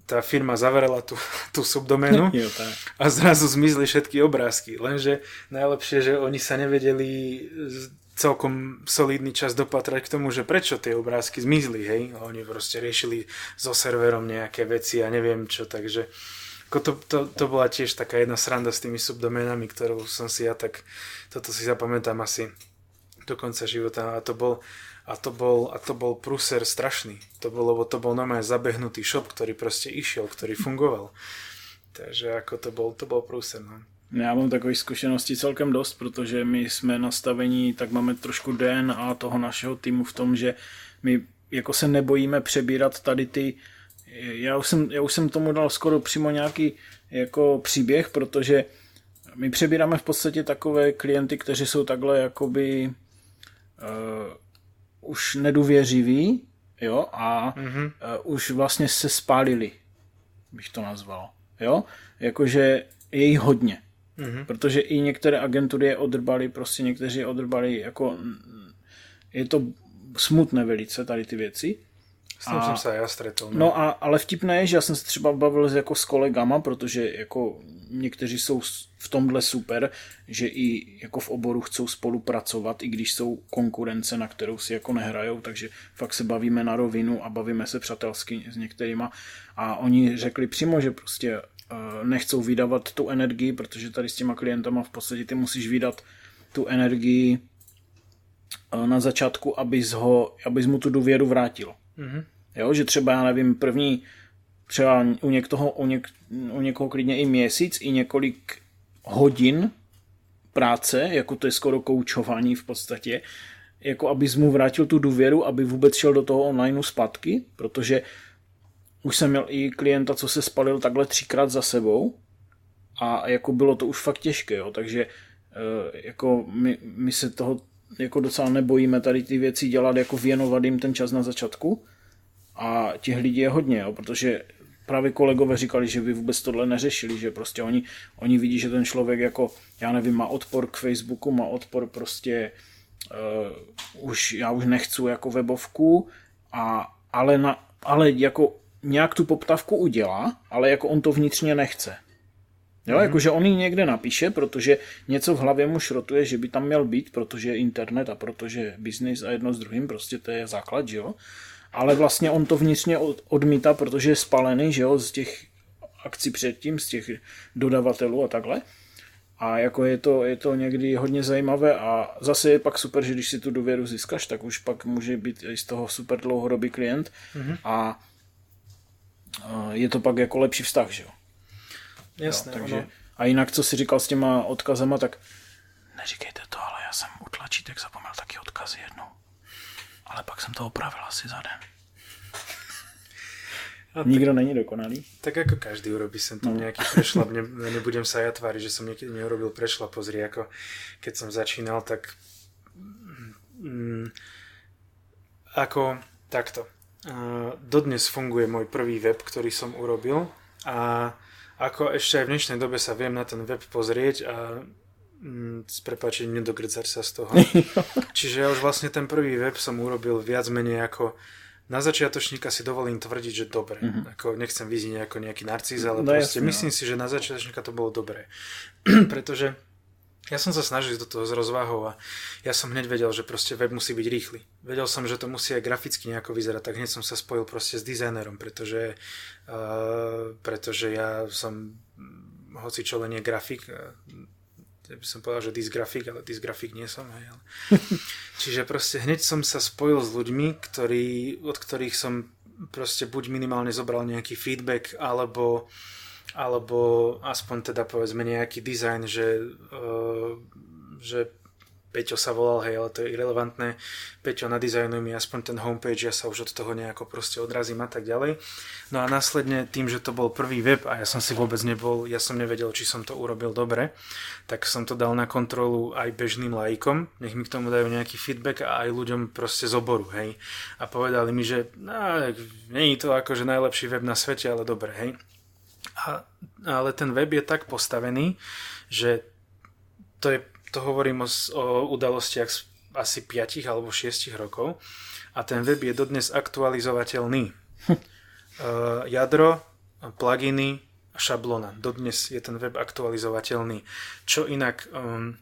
tá firma zavrela tú, tú subdoménu a zrazu zmizli všetky obrázky. Lenže najlepšie, že oni sa nevedeli celkom solidný čas dopatrať k tomu, že prečo tie obrázky zmizli, hej. Oni proste riešili so serverom nejaké veci a neviem čo, takže to, to, to bola tiež taká jedna sranda s tými subdoménami, ktorú som si ja tak, toto si zapamätám asi do konca života a to bol, a to bol, a to bol pruser strašný. To bol, lebo to bol normálne zabehnutý shop, ktorý proste išiel, ktorý fungoval. Takže ako to bol, to bol prúser, no. Já mám takové zkušenosti celkem dost, protože my jsme nastavení, tak máme trošku DNA toho našeho týmu v tom, že my jako se nebojíme přebírat tady ty já už, jsem, já už jsem tomu dal skoro přímo nějaký jako příběh, protože my přebíráme v podstatě takové klienty, kteří jsou takhle jakoby uh, už nedůvěřiví, jo, a mm-hmm. uh, už vlastně se spálili, bych to nazval, jo, jakože je jich hodně. Mm-hmm. Protože i některé agentury je odrbali, prostě někteří je odrbali, jako je to smutné velice tady ty věci. S tím a, jsem se já stretol. No. no a, ale vtipné je, že já jsem se třeba bavil jako s kolegama, protože jako někteří jsou v tomhle super, že i jako v oboru chcou spolupracovat, i když jsou konkurence, na kterou si jako nehrajou, takže fakt se bavíme na rovinu a bavíme se přátelsky s některýma a oni řekli přímo, že prostě nechcou vydávat tu energii, protože tady s těma klientama v podstatě ty musíš vydat tu energii na začátku, abys, ho, abys mu tu důvěru vrátil. Mm-hmm. Jo, že třeba, já nevím, první třeba u někoho, u, něk, u někoho klidně i měsíc, i několik hodin práce, jako to je skoro koučování v podstatě, jako abys mu vrátil tu důvěru, aby vůbec šel do toho onlineu zpátky, protože už jsem měl i klienta, co se spalil takhle třikrát za sebou a jako bylo to už fakt těžké, jo, takže jako my, my se toho jako docela nebojíme tady ty věci dělat, jako věnovat jim ten čas na začátku. A těch lidí je hodně, jo, protože právě kolegové říkali, že by vůbec tohle neřešili, že prostě oni, oni vidí, že ten člověk jako, já nevím, má odpor k Facebooku, má odpor prostě, uh, už, já už nechci jako webovku, a, ale, na, ale jako nějak tu poptavku udělá, ale jako on to vnitřně nechce. Jo, mm-hmm. jakože on ji někde napíše, protože něco v hlavě mu šrotuje, že by tam měl být, protože je internet a protože biznis a jedno s druhým, prostě to je základ, že jo. Ale vlastně on to vnitřně odmítá, protože je spalený, že jo, z těch akcí předtím, z těch dodavatelů a takhle. A jako je to, je to někdy hodně zajímavé a zase je pak super, že když si tu důvěru získáš, tak už pak může být i z toho super dlouhodobý klient mm-hmm. a je to pak jako lepší vztah, že jo. Jasné, jo, takže, ono. A jinak, co si říkal s těma odkazama, tak neříkejte to, ale já jsem u tlačítek zapomněl taky odkazy jednou. Ale pak jsem to opravil asi za den. A Nikdo tak, není dokonalý. Tak ako každý urobí sem tam no. nejaký prešlap. Ne, nebudem sa ja tváriť, že som niekedy neurobil prešlap. Pozri, ako keď som začínal, tak mm, ako takto. Dodnes funguje môj prvý web, ktorý som urobil a ako ešte aj v dnešnej dobe sa viem na ten web pozrieť a mm, s prepáčením nedogrdzať sa z toho. Čiže ja už vlastne ten prvý web som urobil viac menej ako na začiatočníka si dovolím tvrdiť, že dobre. Mm-hmm. Ako nechcem vyznieť ako nejaký narciz, ale no, proste jasne, myslím no. si, že na začiatočníka to bolo dobré. Pretože ja som sa snažil do toho s rozvahou a ja som hneď vedel, že proste web musí byť rýchly. Vedel som, že to musí aj graficky nejako vyzerať, tak hneď som sa spojil proste s dizajnerom, pretože, uh, pretože ja som hoci čo len je grafik, uh, ja by som povedal, že dysgrafik, ale dysgrafik nie som. Hej, ale... Čiže proste hneď som sa spojil s ľuďmi, ktorí, od ktorých som proste buď minimálne zobral nejaký feedback, alebo alebo aspoň teda povedzme nejaký dizajn, že, uh, že Peťo sa volal, hej, ale to je irrelevantné. Peťo, nadizajnuj mi aspoň ten homepage, ja sa už od toho nejako proste odrazím a tak ďalej. No a následne tým, že to bol prvý web a ja som si vôbec nebol, ja som nevedel, či som to urobil dobre, tak som to dal na kontrolu aj bežným lajkom, nech mi k tomu dajú nejaký feedback a aj ľuďom proste z oboru, hej. A povedali mi, že no, nie je to akože najlepší web na svete, ale dobre, hej. A, ale ten web je tak postavený, že to, je, to hovorím o, o udalostiach z asi 5 alebo 6 rokov a ten web je dodnes aktualizovateľný. uh, jadro, pluginy šablona. Dodnes je ten web aktualizovateľný. Čo inak um,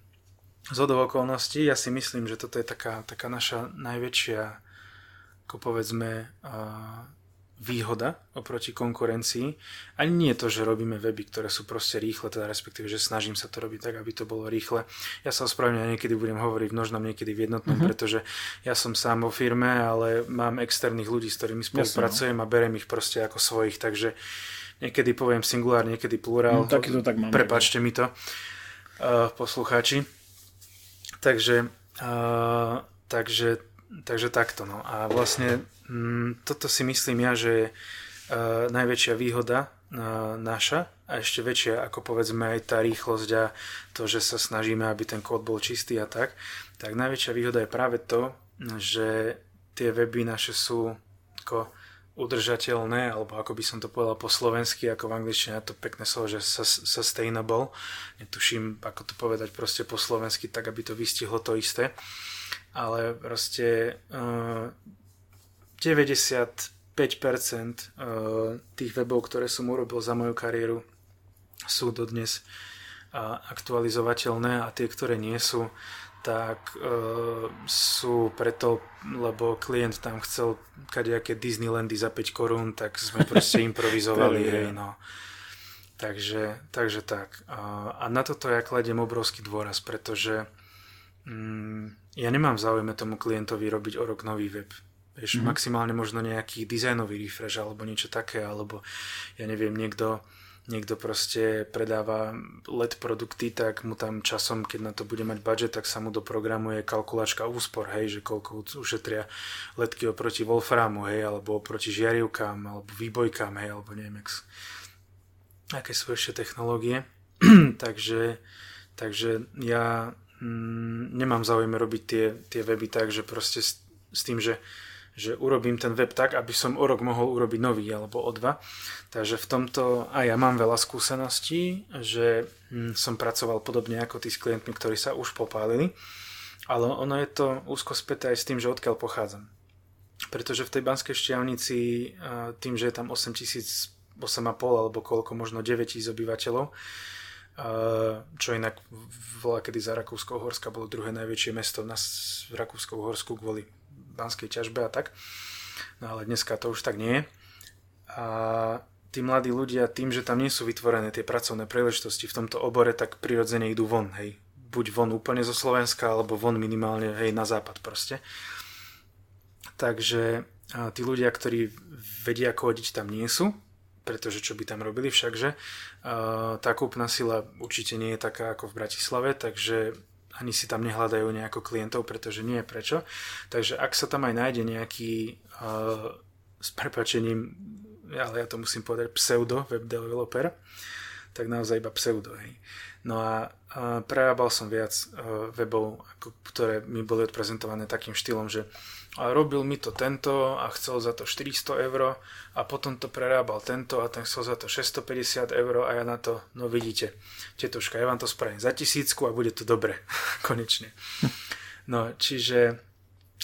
z okolností, ja si myslím, že toto je taká, taká naša najväčšia ako povedzme uh, výhoda oproti konkurencii. Ani nie to, že robíme weby, ktoré sú proste rýchle, teda respektíve, že snažím sa to robiť tak, aby to bolo rýchle. Ja sa ospravedlňujem, niekedy budem hovoriť v množnom, niekedy v jednotnom, mm-hmm. pretože ja som sám vo firme, ale mám externých ľudí, s ktorými spolupracujem a berem ich proste ako svojich, takže niekedy poviem singulár, niekedy plurál. No, taky to tak mám. Prepačte mi to, uh, poslucháči. Takže, uh, takže, takže takto. No. A vlastne Mm, toto si myslím ja, že je uh, najväčšia výhoda uh, naša a ešte väčšia ako povedzme aj tá rýchlosť a to, že sa snažíme, aby ten kód bol čistý a tak, tak najväčšia výhoda je práve to, že tie weby naše sú ako udržateľné, alebo ako by som to povedal po slovensky, ako v angličtine to pekné slovo, že sustainable. Netuším, ako to povedať proste po slovensky, tak aby to vystihlo to isté. Ale proste uh, 95% eh, tých webov, ktoré som urobil za moju kariéru, sú dodnes eh, aktualizovateľné a tie, ktoré nie sú, tak uh, sú preto, lebo klient tam chcel kadejaké Disneylandy za 5 korún, tak sme proste improvizovali, hej, no. Takže, takže tak. A na toto ja kladiem obrovský dôraz, pretože mm, ja nemám záujme tomu klientovi robiť o rok nový web. Vieš, mm-hmm. maximálne možno nejaký dizajnový refresh alebo niečo také, alebo ja neviem, niekto, niekto proste predáva LED produkty, tak mu tam časom, keď na to bude mať budget, tak sa mu doprogramuje kalkulačka úspor, hej, že koľko ušetria ledky oproti Wolframu, hej, alebo oproti žiarivkám, alebo výbojkám, hej, alebo neviem, aké sú ešte technológie. takže, Takže ja mm, nemám záujem robiť tie, tie weby tak, že proste s, s tým, že že urobím ten web tak, aby som o rok mohol urobiť nový alebo o dva. Takže v tomto aj ja mám veľa skúseností, že hm, som pracoval podobne ako tí s klientmi, ktorí sa už popálili, ale ono je to úzko späté aj s tým, že odkiaľ pochádzam. Pretože v tej Banskej šťavnici tým, že je tam 8 tisíc, 8,5 alebo koľko, možno 9 tisíc obyvateľov, čo inak volá kedy za Rakúsko-Uhorska bolo druhé najväčšie mesto na Rakúsko-Uhorsku kvôli banskej ťažbe a tak. No ale dneska to už tak nie je. A tí mladí ľudia tým, že tam nie sú vytvorené tie pracovné príležitosti v tomto obore, tak prirodzene idú von, hej. Buď von úplne zo Slovenska, alebo von minimálne, hej, na západ proste. Takže a tí ľudia, ktorí vedia kódiť, tam nie sú, pretože čo by tam robili všakže. Tá kúpna sila určite nie je taká ako v Bratislave, takže ani si tam nehľadajú nejako klientov, pretože nie je prečo. Takže ak sa tam aj nájde nejaký uh, s prepačením, ale ja to musím povedať, pseudo web developer, tak naozaj iba pseudo. Hej. No a uh, prerábal som viac uh, webov, ako, ktoré mi boli odprezentované takým štýlom, že a robil mi to tento a chcel za to 400 eur a potom to prerábal tento a ten chcel za to 650 eur a ja na to, no vidíte, tetuška, ja vám to spravím za tisícku a bude to dobre, konečne. No, čiže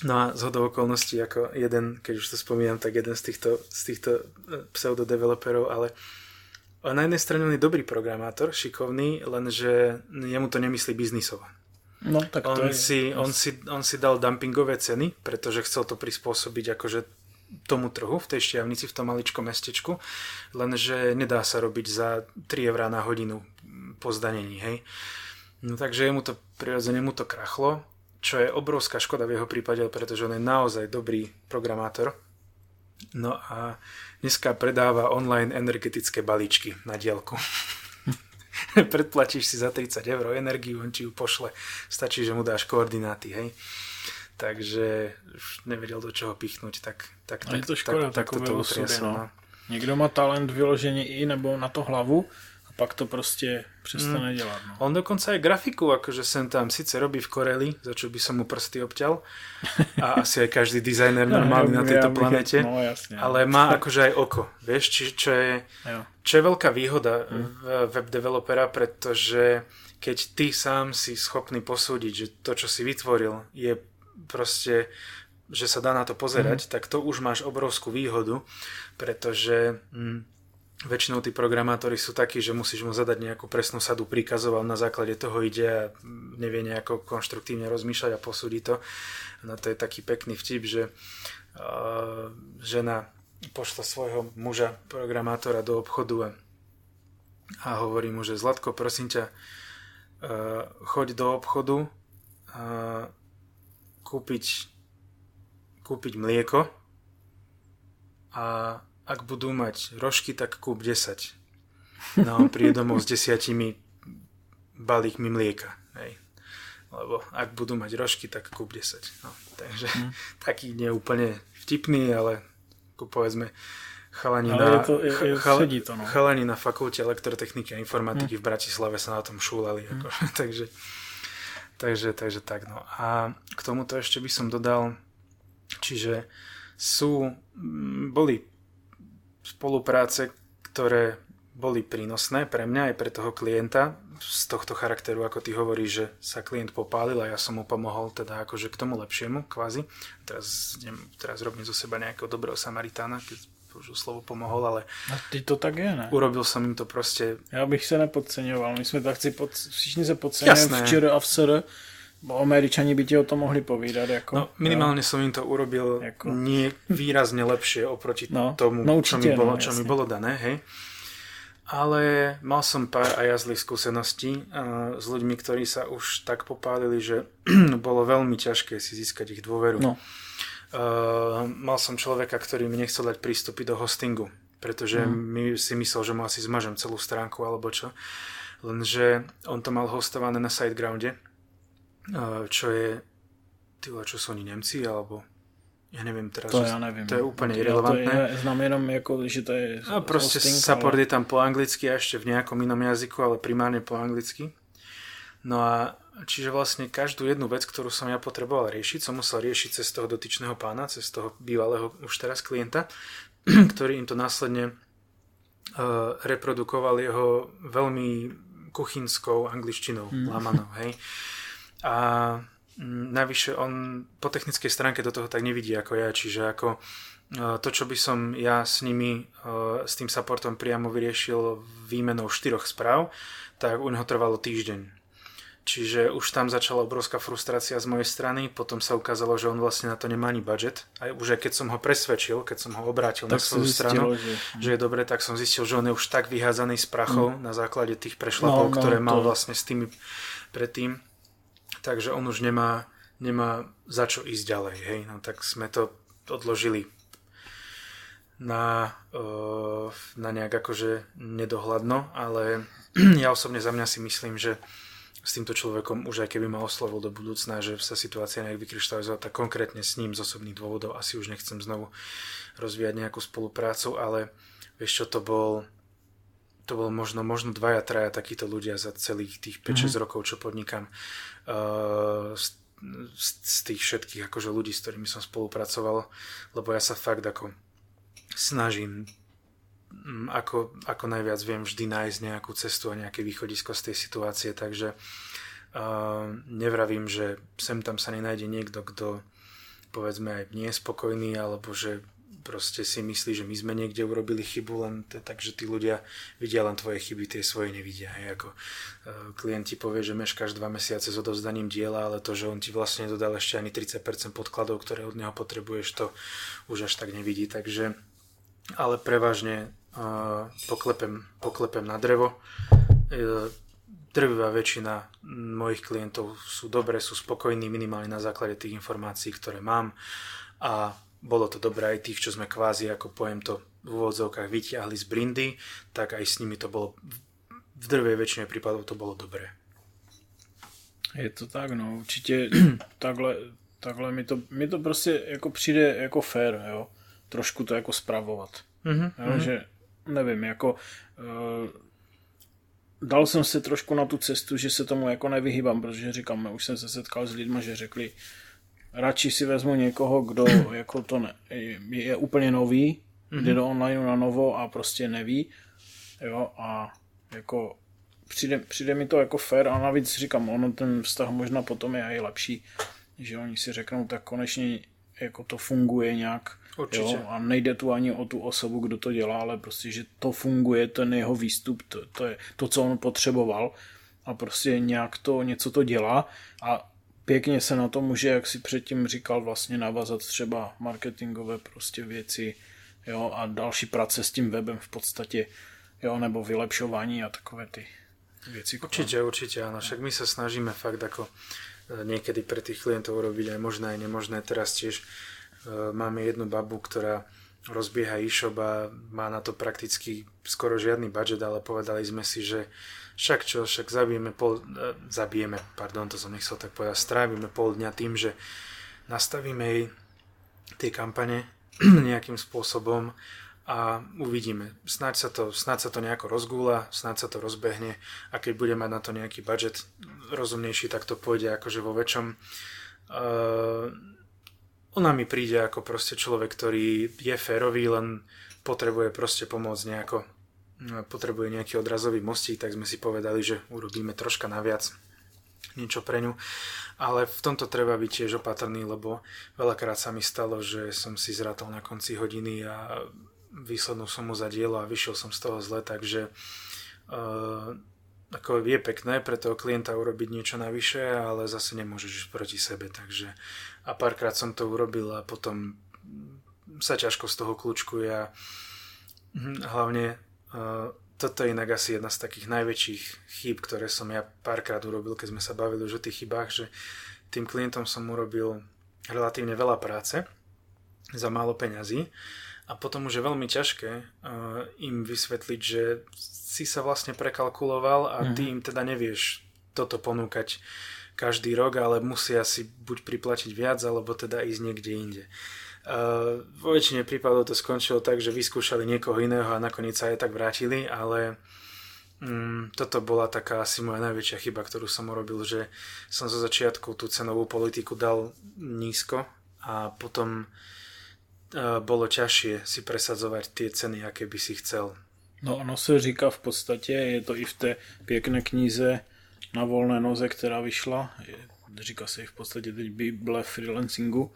No a z okolností ako jeden, keď už to spomínam, tak jeden z týchto, z týchto e, pseudodeveloperov, ale na jednej strane on je dobrý programátor, šikovný, lenže jemu to nemyslí biznisovo. No, tak on, to je... si, on, si, on si dal dumpingové ceny, pretože chcel to prispôsobiť akože tomu trhu v tej šťavnici, v tom maličkom mestečku, lenže nedá sa robiť za 3 eurá na hodinu po zdanení, hej. No takže mu to, prirodzene mu to krachlo, čo je obrovská škoda v jeho prípade, pretože on je naozaj dobrý programátor. No a dneska predáva online energetické balíčky na dielku. predplatíš si za 30 eur energiu, on ti ju pošle. Stačí, že mu dáš koordináty, hej. Takže už nevedel do čoho pichnúť, tak, tak, tak, je to škoda, tak, tak to utrieslo. No. Někdo má talent vyloženě i nebo na to hlavu, pak to proste prestane mm. delať. No. On dokonca aj grafiku, akože sem tam síce robí v Koreli, za čo by som mu prsty obťal, a asi aj každý dizajner normálny no, na tejto ja, planete, no, jasne, ale má akože aj oko, vieš, či, čo, je, čo je veľká výhoda mm. web developera, pretože keď ty sám si schopný posúdiť, že to, čo si vytvoril, je proste že sa dá na to pozerať, mm. tak to už máš obrovskú výhodu, pretože mm, väčšinou tí programátori sú takí, že musíš mu zadať nejakú presnú sadu príkazov a na základe toho ide a nevie nejako konštruktívne rozmýšľať a posúdi to. No to je taký pekný vtip, že uh, žena pošla svojho muža programátora do obchodu a, a hovorí mu, že Zlatko, prosím ťa, uh, choď do obchodu a kúpiť, kúpiť mlieko a ak budú mať rožky, tak kúp 10. No on príde domov s desiatimi balíkmi mlieka. Hej. Lebo ak budú mať rožky, tak kúp 10. No, takže hmm. taký neúplne vtipný, ale povedzme chalani, ale na, je to, je, je, chal, to, no. chalani na fakulte elektrotechniky a informatiky hmm. v Bratislave sa na tom šúlali. Hmm. Ako, takže, takže, takže tak. No. A k tomuto ešte by som dodal, čiže sú, boli spolupráce, ktoré boli prínosné pre mňa aj pre toho klienta z tohto charakteru, ako ty hovoríš, že sa klient popálil a ja som mu pomohol teda akože k tomu lepšiemu kvázi. Teraz, neviem, teraz robím zo seba nejakého dobrého Samaritána, keď už slovo pomohol, ale... A ty to tak je, ne? Urobil som im to proste... Já bych se nepodceňoval, my jsme tak si pod... všichni se podceňujeme včera a v SR, Bo Američani by ti o tom mohli povídať. Ako, no, minimálne ja. som im to urobil ako... nie výrazne lepšie oproti no, tomu, no, určite, čo, mi bolo, no, čo mi bolo dané. Hej. Ale mal som pár aj zlých skúseností uh, s ľuďmi, ktorí sa už tak popálili, že bolo veľmi ťažké si získať ich dôveru. No. Uh, mal som človeka, ktorý mi nechcel dať prístupy do hostingu, pretože mm. mi si myslel, že mu asi zmažem celú stránku alebo čo. Lenže on to mal hostované na SiteGrounde čo je, tyhle, čo sú oni Nemci, alebo ja neviem teraz. To ja neviem. To je úplne irrelevantné. Ja to je, jenom, ako, že to je A proste hosting, support ale... je tam po anglicky a ešte v nejakom inom jazyku, ale primárne po anglicky. No a čiže vlastne každú jednu vec, ktorú som ja potreboval riešiť, som musel riešiť cez toho dotyčného pána, cez toho bývalého už teraz klienta, ktorý im to následne uh, reprodukoval jeho veľmi kuchynskou angličtinou, mm. lamanou, hej. A mm, navyše on po technickej stránke do toho tak nevidí ako ja, čiže ako uh, to, čo by som ja s nimi, uh, s tým supportom priamo vyriešil výmenou štyroch správ, tak u neho trvalo týždeň. Čiže už tam začala obrovská frustrácia z mojej strany, potom sa ukázalo, že on vlastne na to nemá ani budget. A už aj keď som ho presvedčil, keď som ho obrátil tak na svoju zistil, stranu, že... že je dobre, tak som zistil, že on je už tak vyhádzaný z prachov mm. na základe tých prešlapov, no, no, ktoré mal to... vlastne s tými predtým. Takže on už nemá, nemá za čo ísť ďalej. Hej? No tak sme to odložili na, na nejak akože nedohľadno, ale ja osobne za mňa si myslím, že s týmto človekom už aj keby ma oslovil do budúcna, že sa situácia nejak vykryštalizovala, tak konkrétne s ním z osobných dôvodov asi už nechcem znovu rozvíjať nejakú spoluprácu, ale vieš čo, to bol to bol možno, možno dvaja, traja takíto ľudia za celých tých 5-6 mm-hmm. rokov, čo podnikám z, z tých všetkých akože ľudí, s ktorými som spolupracoval, lebo ja sa fakt ako snažím Mm, ako, ako najviac viem vždy nájsť nejakú cestu a nejaké východisko z tej situácie, takže uh, nevravím, že sem tam sa nenájde niekto, kto povedzme aj nie je spokojný, alebo že proste si myslí, že my sme niekde urobili chybu, len t- takže tí ľudia vidia len tvoje chyby, tie svoje nevidia. Hej, ako uh, klient ti povie, že meškáš dva mesiace s odovzdaním diela, ale to, že on ti vlastne dodal ešte ani 30% podkladov, ktoré od neho potrebuješ, to už až tak nevidí. Takže ale prevažne poklepem, poklepem na drevo. E, drvivá väčšina mojich klientov sú dobré, sú spokojní minimálne na základe tých informácií, ktoré mám a bolo to dobré aj tých, čo sme kvázi, ako pojem to v úvodzovkách, vytiahli z brindy, tak aj s nimi to bolo, v drvej väčšine prípadov to bolo dobré. Je to tak, no určitě takhle, takhle mi to, mi to prostě jako přijde jako fair, jo. Trošku to jako spravovat. Mm-hmm. Jo, mm-hmm. že nevím, jako uh, dal jsem se trošku na tu cestu, že se tomu jako nevyhýbám, protože říkám, už jsem se setkal s lidmi, že řekli, radši si vezmu někoho, kdo jako to ne, je, je úplně nový, mm-hmm. jde do online na novo a prostě neví, jo, a jako přijde, přijde mi to jako fair a navíc říkám, ono ten vztah možná potom je i lepší, že oni si řeknou, tak konečně jako to funguje nějak Určitě. Jo? A nejde tu ani o tu osobu, kdo to dělá, ale prostě, že to funguje, ten jeho výstup, to, to je to, co on potřeboval a prostě nějak to, něco to dělá a pěkně se na to může, jak si předtím říkal, vlastně navazat třeba marketingové prostě věci, jo, a další práce s tím webem v podstatě, jo, nebo vylepšování a takové ty věci. Určitě, určitě, ano. Však my se snažíme fakt jako eh, niekedy pre tých klientov robiť aj možné, aj nemožné. Teraz tiež E, máme jednu babu, ktorá rozbieha e-shop a má na to prakticky skoro žiadny budget, ale povedali sme si, že však čo, však zabijeme pol, e, zabijeme, pardon, to som nechcel tak povedať, strávime pol dňa tým, že nastavíme jej tie kampane nejakým spôsobom a uvidíme. Snáď sa to, snáď sa to nejako rozgúla, snáď sa to rozbehne a keď bude mať na to nejaký budget rozumnejší, tak to pôjde akože vo väčšom. Uh, ona mi príde ako proste človek, ktorý je férový, len potrebuje proste pomôcť nejako, potrebuje nejaký odrazový mostík, tak sme si povedali, že urobíme troška naviac niečo pre ňu. Ale v tomto treba byť tiež opatrný, lebo veľakrát sa mi stalo, že som si zrátal na konci hodiny a výslednú mu za dielo a vyšiel som z toho zle, takže uh, ako je pekné pre toho klienta urobiť niečo navyše, ale zase nemôžeš proti sebe, takže a párkrát som to urobil a potom sa ťažko z toho kľúčkuje a hm, hlavne toto je inak asi jedna z takých najväčších chýb, ktoré som ja párkrát urobil, keď sme sa bavili už o tých chybách, že tým klientom som urobil relatívne veľa práce za málo peňazí a potom už je veľmi ťažké uh, im vysvetliť, že si sa vlastne prekalkuloval a ty mm. im teda nevieš toto ponúkať každý rok, ale musia si buď priplatiť viac, alebo teda ísť niekde inde. Uh, vo väčšine prípadov to skončilo tak, že vyskúšali niekoho iného a nakoniec sa aj tak vrátili, ale Mm, toto bola taká asi moja najväčšia chyba, ktorú som urobil, že som zo začiatku tú cenovú politiku dal nízko a potom uh, bolo ťažšie si presadzovať tie ceny, aké by si chcel. No ono se říká v podstatě, je to i v té pěkné knize na volné noze, která vyšla, říká se v podstatě teď Bible freelancingu,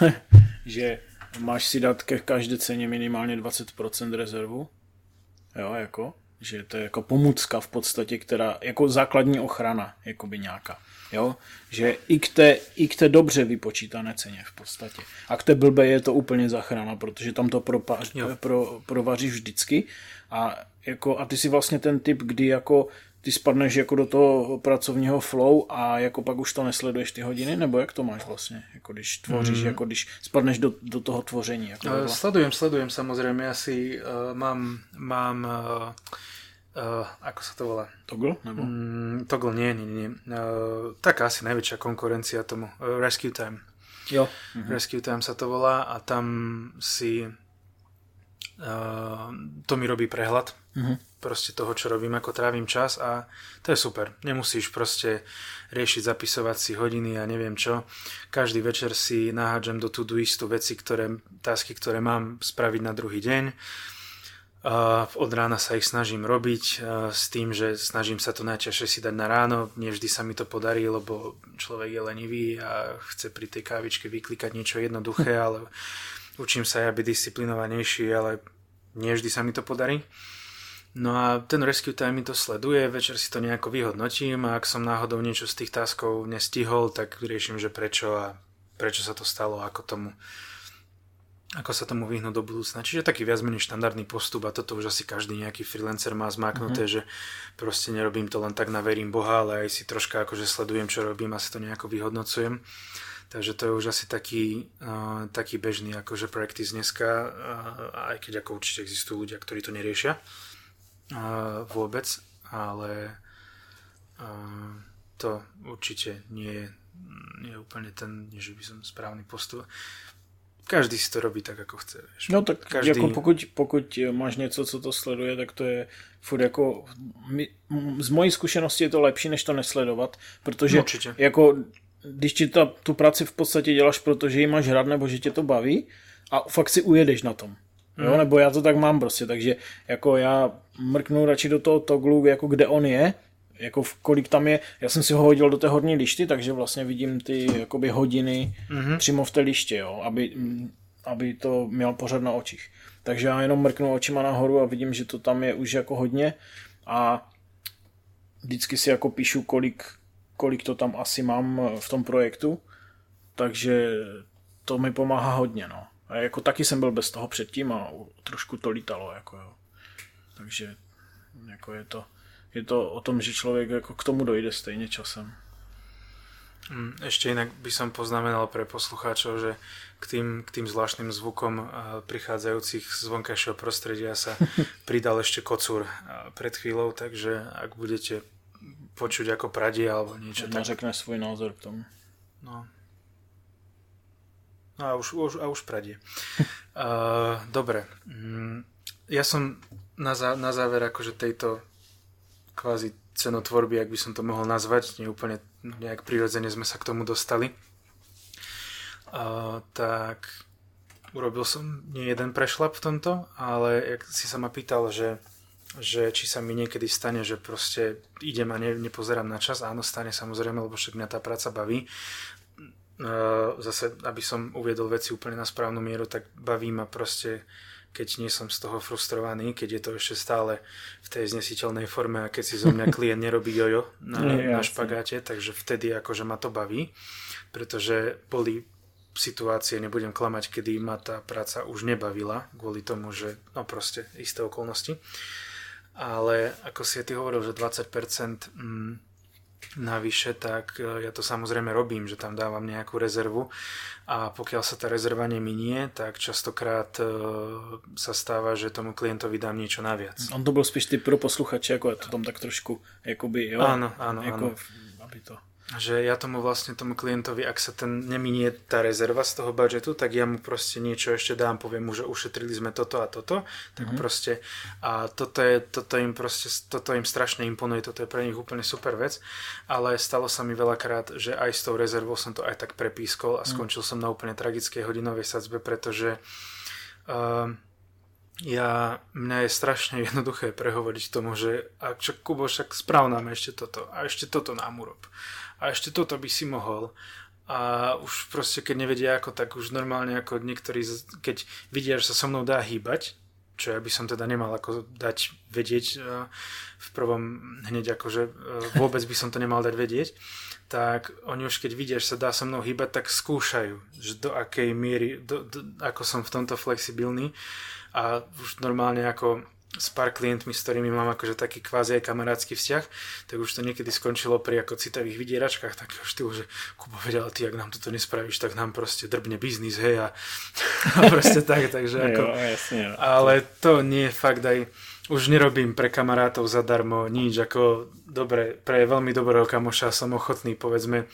že máš si dát ke každé ceně minimálně 20% rezervu, jo, jako, že to je jako pomůcka v podstatě, která, jako základní ochrana, jako by nějaká. Jo? Že i k, té, i k té dobře vypočítané ceně v podstatě. A k té blbé je to úplně zachrana, protože tam to propař, pro, provaříš vždycky a, jako, a ty si vlastně ten typ, kdy jako ty spadneš jako do toho pracovního flow a jako pak už to nesleduješ ty hodiny, nebo jak to máš vlastně, jako když tvoříš, mm. jako když spadneš do, do toho tvoření? Jako uh, sledujem, sledujem samozrejme, ja si uh, mám, mám uh, uh, ako sa to volá? Toggle? Nebo? Mm, toggle, nie, nie, nie. Uh, taká asi najväčšia konkurencia tomu. Uh, Rescue Time. Jo. Mm-hmm. Rescue Time sa to volá a tam si to mi robí prehľad mm-hmm. proste toho, čo robím, ako trávim čas a to je super. Nemusíš proste riešiť, zapisovať si hodiny a neviem čo. Každý večer si nahádžem do tú istú veci, ktoré, tásky, ktoré mám spraviť na druhý deň. Uh, od rána sa ich snažím robiť uh, s tým, že snažím sa to najčastejšie si dať na ráno. Nie vždy sa mi to podarí, lebo človek je lenivý a chce pri tej kávičke vyklikať niečo jednoduché, ale učím sa ja byť disciplinovanejší, ale nie vždy sa mi to podarí. No a ten Rescue Time mi to sleduje, večer si to nejako vyhodnotím a ak som náhodou niečo z tých taskov nestihol, tak riešim, že prečo a prečo sa to stalo, ako tomu ako sa tomu vyhnúť do budúcna. Čiže taký viac menej štandardný postup a toto už asi každý nejaký freelancer má zmáknuté, mm-hmm. že proste nerobím to len tak na verím Boha, ale aj si troška akože sledujem, čo robím a si to nejako vyhodnocujem. Takže to je už asi taký, uh, taký bežný akože practice dneska, uh, aj keď ako určite existujú ľudia, ktorí to neriešia uh, vôbec, ale uh, to určite nie je, nie je úplne ten, nie že by som správny postup. Každý si to robí tak, ako chce. Vieš. No tak Každý... jako pokud, pokud máš něco, co to sleduje, tak to je furt jako, z mojí zkušenosti je to lepší, než to nesledovat, protože no, Určitě. jako když ti ta, tu práci v podstatě děláš, protože ji máš rád nebo že tě to baví a fakt si ujedeš na tom. Jo, hmm. nebo já to tak mám prostě, takže jako já mrknu radši do toho toglu, jako kde on je, jako v kolik tam je, já jsem si ho hodil do té horní lišty, takže vlastně vidím ty jakoby hodiny mm-hmm. přímo v té liště, jo, aby, aby to měl pořád na očích. Takže já jenom mrknu očima nahoru a vidím, že to tam je už jako hodně a vždycky si jako píšu, kolik kolik to tam asi mám eh, v tom projektu, takže to mi pomáhá hodně, no. A jako taky jsem byl bez toho předtím a trošku to lítalo, jako jo. Takže jako je to, je to o tom, že člověk jako k tomu dojde stejně časem. Mm, ešte inak by som poznamenal pre poslucháčov, že k tým, k tým zvláštnym zvukom eh, prichádzajúcich z vonkajšieho prostredia sa pridal ešte kocúr eh, pred chvíľou, takže ak budete počuť ako pradie alebo niečo. tak. řekne svoj názor k tomu. No. No a už, už, a už pradie. uh, dobre. Mm, ja som na, zá, na záver akože tejto kvázi cenotvorby, ak by som to mohol nazvať, nie úplne nejak prirodzene sme sa k tomu dostali, uh, tak urobil som nie jeden prešlap v tomto, ale jak si sa ma pýtal, že že či sa mi niekedy stane, že proste idem a ne, nepozerám na čas. Áno, stane samozrejme, lebo však mňa tá práca baví. Zase, aby som uviedol veci úplne na správnu mieru, tak baví ma proste keď nie som z toho frustrovaný, keď je to ešte stále v tej znesiteľnej forme a keď si zo mňa klient nerobí jojo na, na špagáte, takže vtedy akože ma to baví, pretože boli situácie, nebudem klamať, kedy ma tá práca už nebavila kvôli tomu, že no proste isté okolnosti ale ako si ty hovoril, že 20% mm, navyše, tak e, ja to samozrejme robím, že tam dávam nejakú rezervu a pokiaľ sa tá rezerva neminie, tak častokrát e, sa stáva, že tomu klientovi dám niečo naviac. On to bol spíš ty pro posluchače, ako ja to tam tak trošku, jakoby, jo? Áno, áno, jako, áno. Aby to... Že ja tomu vlastne tomu klientovi, ak sa ten neminie tá rezerva z toho budžetu, tak ja mu proste niečo ešte dám, poviem mu, že ušetrili sme toto a toto, tak mm-hmm. proste a toto, je, toto im proste, toto im strašne imponuje, toto je pre nich úplne super vec, ale stalo sa mi veľakrát, že aj s tou rezervou som to aj tak prepískol a mhm. skončil mm. som na úplne tragickej hodinovej sadzbe, pretože uh, ja, mňa je strašne jednoduché prehovoriť tomu, že a čo Kubo, však správ nám ešte toto a ešte toto nám urob a ešte toto by si mohol. A už proste keď nevedia ako, tak už normálne ako niektorí, keď vidia, že sa so mnou dá hýbať, čo ja by som teda nemal ako dať vedieť e, v prvom hneď akože e, vôbec by som to nemal dať vedieť, tak oni už keď vidia, že sa dá so mnou hýbať, tak skúšajú, že do akej miery, do, do, ako som v tomto flexibilný a už normálne ako s pár klientmi, s ktorými mám akože taký kvázi aj kamarátsky vzťah, tak už to niekedy skončilo pri ako citových vydieračkách takého štýlu, že Kubo vedel, ty, ak nám toto nespravíš, tak nám proste drbne biznis, hej, a, a proste tak, takže ako, jo, jasne, jo. ale to nie je fakt aj, už nerobím pre kamarátov zadarmo nič, ako dobre, pre veľmi dobrého kamoša som ochotný, povedzme,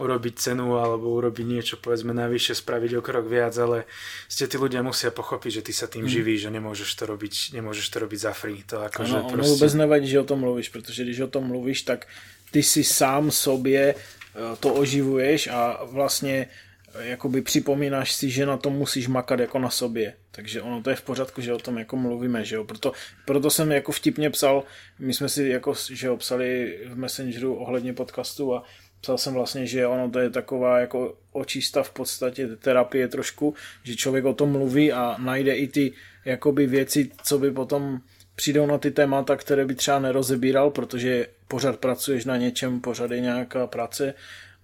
urobiť cenu alebo urobiť niečo, povedzme, najvyššie spraviť o krok viac, ale ste tí ľudia musia pochopiť, že ty sa tým mm. živíš, že nemôžeš to robiť, nemôžeš to robiť za free. To ako, ano, proste... vôbec nevadí, že o tom mluvíš, pretože když o tom mluvíš, tak ty si sám sobě eh, to oživuješ a vlastně eh, jakoby připomínáš si, že na tom musíš makat jako na sobě. Takže ono to je v pořádku, že o tom jako mluvíme, že jo. Proto, proto jsem jako vtipně psal, my jsme si jako, že jo, psali v Messengeru ohledně podcastu a psal jsem vlastně, že ono to je taková jako očista v podstatě terapie trošku, že člověk o tom mluví a najde i ty jakoby věci, co by potom přijdou na ty témata, které by třeba nerozebíral, protože pořád pracuješ na něčem, pořád je nějaká práce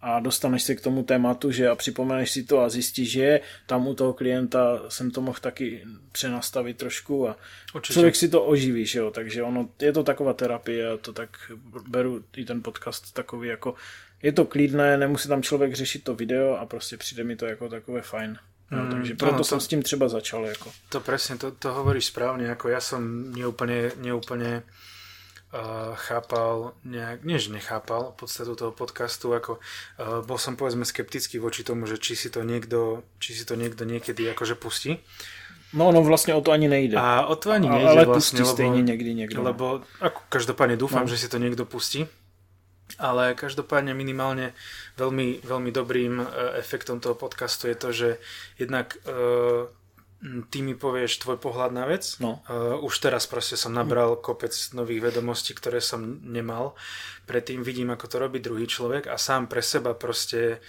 a dostaneš se k tomu tématu, že a připomeneš si to a zjistíš, že je tam u toho klienta jsem to mohl taky přenastavit trošku a Určitě. člověk si to oživí, že jo, takže ono, je to taková terapie a to tak beru i ten podcast takový jako je to klidné, nemusí tam člověk řešit to video a prostě přijde mi to jako takové fajn. No, mm, takže proto ano, jsem to, s tím třeba začal. Jako. To presne, to, to hovoríš správne, ako ja som neúplne, neúplne uh, chápal, nejak, nie že nechápal podstatu toho podcastu, ako uh, bol som povedzme skeptický voči tomu, že či si to niekto, či si to niekto niekedy akože pustí. No, no vlastně o to ani nejde. A o to ani nejde ale vlastne, lebo, stejne niekdy niekto. No. Lebo ako, každopádne dúfam, no. že si to niekto pustí ale každopádne minimálne veľmi, veľmi dobrým e, efektom toho podcastu je to, že jednak uh, ty mi povieš tvoj pohľad na vec. No. Uh, už teraz proste som nabral kopec nových vedomostí, ktoré som nemal. Predtým vidím, ako to robí druhý človek a sám pre seba proste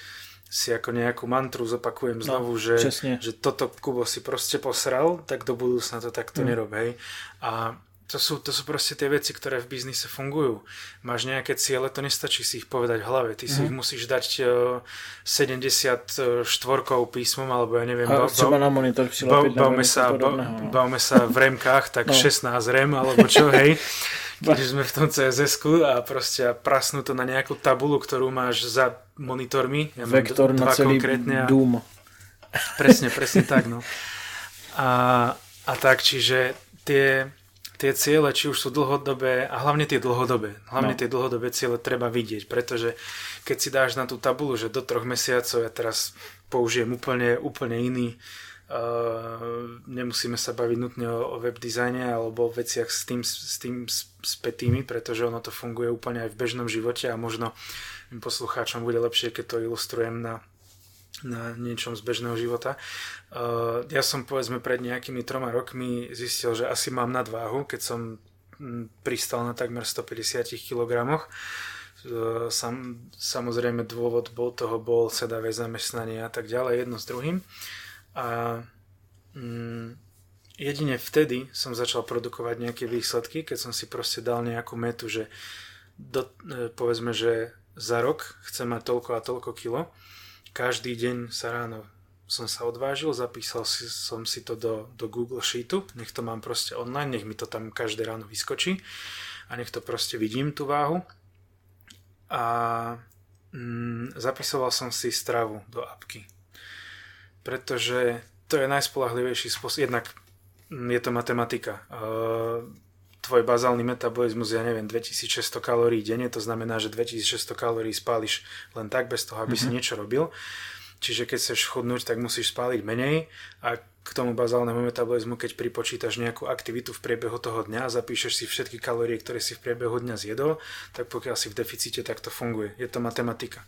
si ako nejakú mantru zopakujem no, znovu, no, že, že toto Kubo si proste posral, tak do budúcna to takto mm. nerob, hej. A to sú, to sú proste tie veci, ktoré v biznise fungujú. Máš nejaké ciele, to nestačí si ich povedať v hlave. Ty si mm. ich musíš dať uh, 74 písmom, alebo ja neviem. A ba, na monitor ba, bavme, sa, ba, no. bavme sa v remkách, tak no. 16 rem, alebo čo, hej. Keď sme v tom css a proste prasnú to na nejakú tabulu, ktorú máš za monitormi. Ja Vektor na celý konkrétne. Doom. Presne, presne tak, no. A, a tak, čiže tie tie ciele, či už sú dlhodobé, a hlavne tie dlhodobé, hlavne no. tie dlhodobé ciele treba vidieť, pretože keď si dáš na tú tabulu, že do troch mesiacov, ja teraz použijem úplne, úplne iný, uh, nemusíme sa baviť nutne o, o web dizajne alebo o veciach s tým, s tým spätými, pretože ono to funguje úplne aj v bežnom živote a možno poslucháčom bude lepšie, keď to ilustrujem na na niečom z bežného života. Uh, ja som povedzme pred nejakými troma rokmi zistil, že asi mám nadváhu, keď som mm, pristal na takmer 150 kg. Uh, sam, samozrejme dôvod bol toho bol sedavé zamestnanie a tak ďalej, jedno s druhým. A mm, jedine vtedy som začal produkovať nejaké výsledky, keď som si proste dal nejakú metu, že do, e, povedzme, že za rok chcem mať toľko a toľko kilo každý deň sa ráno som sa odvážil, zapísal si, som si to do, do Google Sheetu, nech to mám proste online, nech mi to tam každé ráno vyskočí a nech to proste vidím tú váhu. A mm, zapisoval som si stravu do apky. Pretože to je najspolahlivejší spôsob, jednak je to matematika. Uh, tvoj bazálny metabolizmus, ja neviem, 2600 kalórií denne, to znamená, že 2600 kalórií spáliš len tak, bez toho, aby mm-hmm. si mhm. niečo robil. Čiže keď chceš chudnúť, tak musíš spáliť menej a k tomu bazálnemu metabolizmu, keď pripočítaš nejakú aktivitu v priebehu toho dňa a zapíšeš si všetky kalórie, ktoré si v priebehu dňa zjedol, tak pokiaľ si v deficite, tak to funguje. Je to matematika.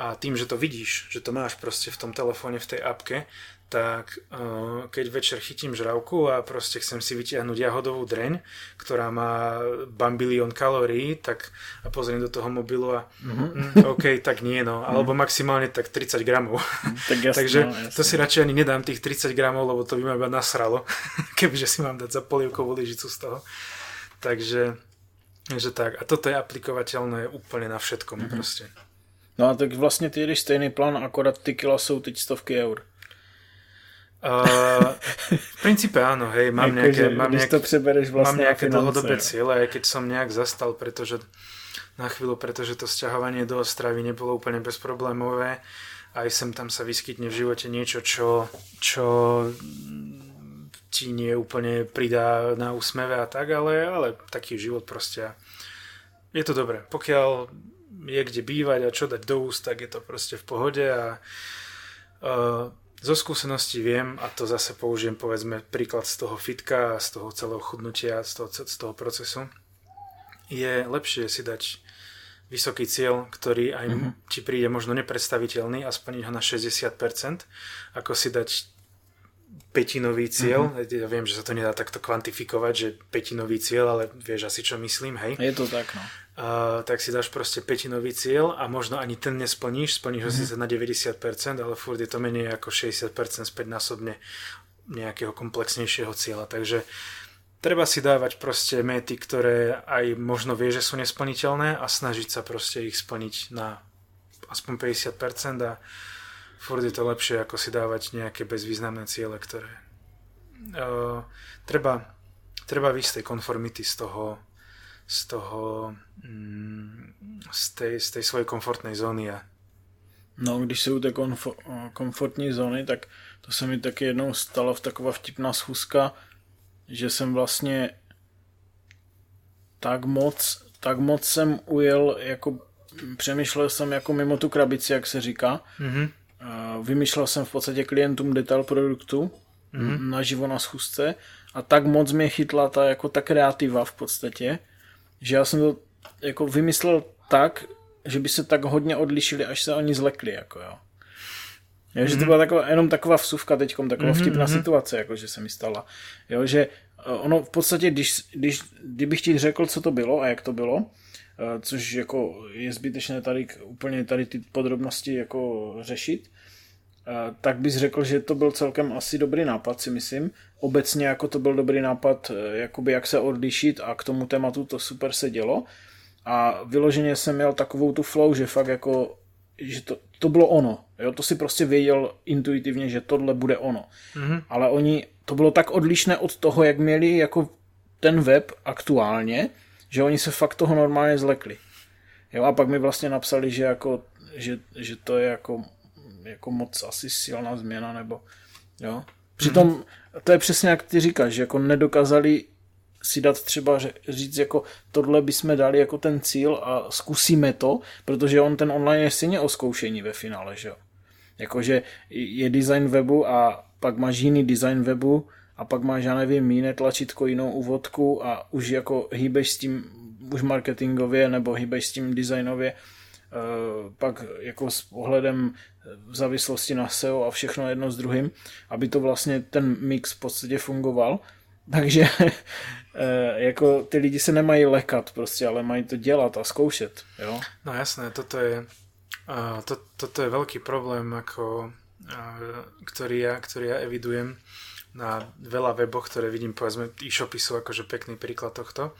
A tým, že to vidíš, že to máš proste v tom telefóne, v tej apke, tak uh, keď večer chytím žravku a proste chcem si vytiahnuť jahodovú dreň, ktorá má bambilión kalórií, tak a pozriem do toho mobilu a mm-hmm. mm, OK, tak nie no, alebo maximálne tak 30 gramov. Tak jasne, Takže no, jasne. to si radšej ani nedám tých 30 gramov, lebo to by ma iba nasralo, kebyže si mám dať za polievkovú lyžicu z toho. Takže, takže tak. A toto je aplikovateľné úplne na všetkom mm-hmm. proste. No a tak vlastně ty jdeš stejný plán, akorát ty kila jsou teď stovky eur. Uh, v princípe áno, hej, mám nejaké, mám nejak, to prebereš mám nejaké dlhodobé cieľe, aj keď som nejak zastal, pretože na chvíľu, pretože to sťahovanie do Ostravy nebolo úplne bezproblémové. Aj sem tam sa vyskytne v živote niečo, čo, čo ti nie úplne pridá na úsmeve a tak, ale, ale taký život proste. Je to dobré. Pokiaľ je kde bývať a čo dať do úst, tak je to proste v pohode a uh, zo skúseností viem, a to zase použijem povedzme príklad z toho fitka z toho celého chudnutia, z toho, z toho procesu, je lepšie si dať vysoký cieľ, ktorý aj mm-hmm. ti príde možno nepredstaviteľný a splniť ho na 60%, ako si dať petinový cieľ. Mm-hmm. Ja viem, že sa to nedá takto kvantifikovať, že petinový cieľ, ale vieš asi, čo myslím, hej? Je to tak, no. Uh, tak si dáš proste petinový cieľ a možno ani ten nesplníš, splníš ho mm-hmm. si na 90%, ale furt je to menej ako 60% späť násobne nejakého komplexnejšieho cieľa. Takže treba si dávať proste méty, ktoré aj možno vie, že sú nesplniteľné a snažiť sa proste ich splniť na aspoň 50% a furt je to lepšie, ako si dávať nejaké bezvýznamné ciele, ktoré uh, treba, treba výsť tej konformity z toho, z toho, mm, z tej, z tej svojej komfortnej zóny No, když se u té komfo- komfortní zóny, tak to se mi taky jednou stalo v taková vtipná schůzka, že jsem vlastně tak moc, tak moc jsem ujel, jako přemýšlel jsem jako mimo tu krabici, jak se říká, mm-hmm. Vymýšlel jsem v podstatě klientům detail produktu mm-hmm. naživo na schůzce a tak moc mě chytla ta jako ta kreativa v podstatě, že já jsem to jako vymyslel tak, že by se tak hodně odlišili, až se oni zlekli, jako jo. Jo, že to mhm. byla taková, jenom taková vsuvka teďkom, taková mm-hmm, vtipná mm-hmm. situace, jako že se mi stala. Jo, že eh, ono v podstatě, když, když, kdybych ti řekl, co to bylo a jak to bylo, Eh, což jako je zbytečné tady úplně tady ty podrobnosti jako řešit, tak bys řekl, že to byl celkem asi dobrý nápad, si myslím. Obecně jako to byl dobrý nápad, eh, jakoby jak se odlišit a k tomu tématu to super se dělo. A vyloženě jsem měl takovou tu flow, že fakt jako, že to, to bylo ono. Jo? To si prostě věděl intuitivně, že tohle bude ono. Mm-hmm. Ale oni, to bylo tak odlišné od toho, jak měli jako ten web aktuálně, že oni se fakt toho normálně zlekli. Jo, a pak mi vlastně napsali, že, jako, že, že to je jako, jako moc asi silná změna, nebo jo. Přitom mm-hmm. to je přesně jak ty říkáš, že jako nedokázali si dát třeba říct, jako tohle bychom dali jako ten cíl a zkusíme to, protože on ten online je stejně o zkoušení ve finále, že jo. Jakože je design webu a pak máš jiný design webu a pak máš, já nevím, jiné tlačítko, jinou úvodku a už jako hýbeš s tím už marketingově nebo hýbeš s tím designově, eh, pak jako s ohledem v závislosti na SEO a všechno jedno s druhým, aby to vlastně ten mix v podstatě fungoval. Takže eh, jako ty lidi se nemají lekat prostě, ale mají to dělat a zkoušet. Jo? No jasné, toto je, to, toto je veľký problém, ako, ktorý, ja, ktorý ja evidujem na veľa weboch, ktoré vidím, povedzme, e-shopy sú akože pekný príklad tohto,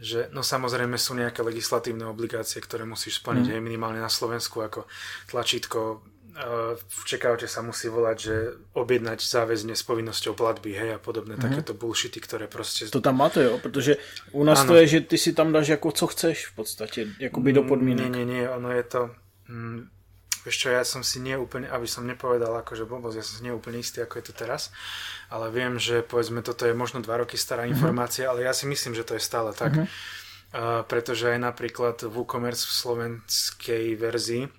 že no samozrejme sú nejaké legislatívne obligácie, ktoré musíš splniť mm. aj minimálne na Slovensku, ako tlačítko e, v checkoute sa musí volať, že objednať záväzne s povinnosťou platby, hej, a podobné mm takéto bullshity, ktoré proste... To tam máte, jo, protože u nás ano. to je, že ty si tam dáš jako co chceš v podstatě, by do podmínek. Nie, nie, nie, ono je to... Mm, Vieš čo, ja som si nie úplne, aby som nepovedal akože blbosť, ja som si nie úplne istý, ako je to teraz, ale viem, že povedzme toto je možno dva roky stará uh-huh. informácia, ale ja si myslím, že to je stále tak. Uh-huh. Uh, pretože aj napríklad v WooCommerce v slovenskej verzii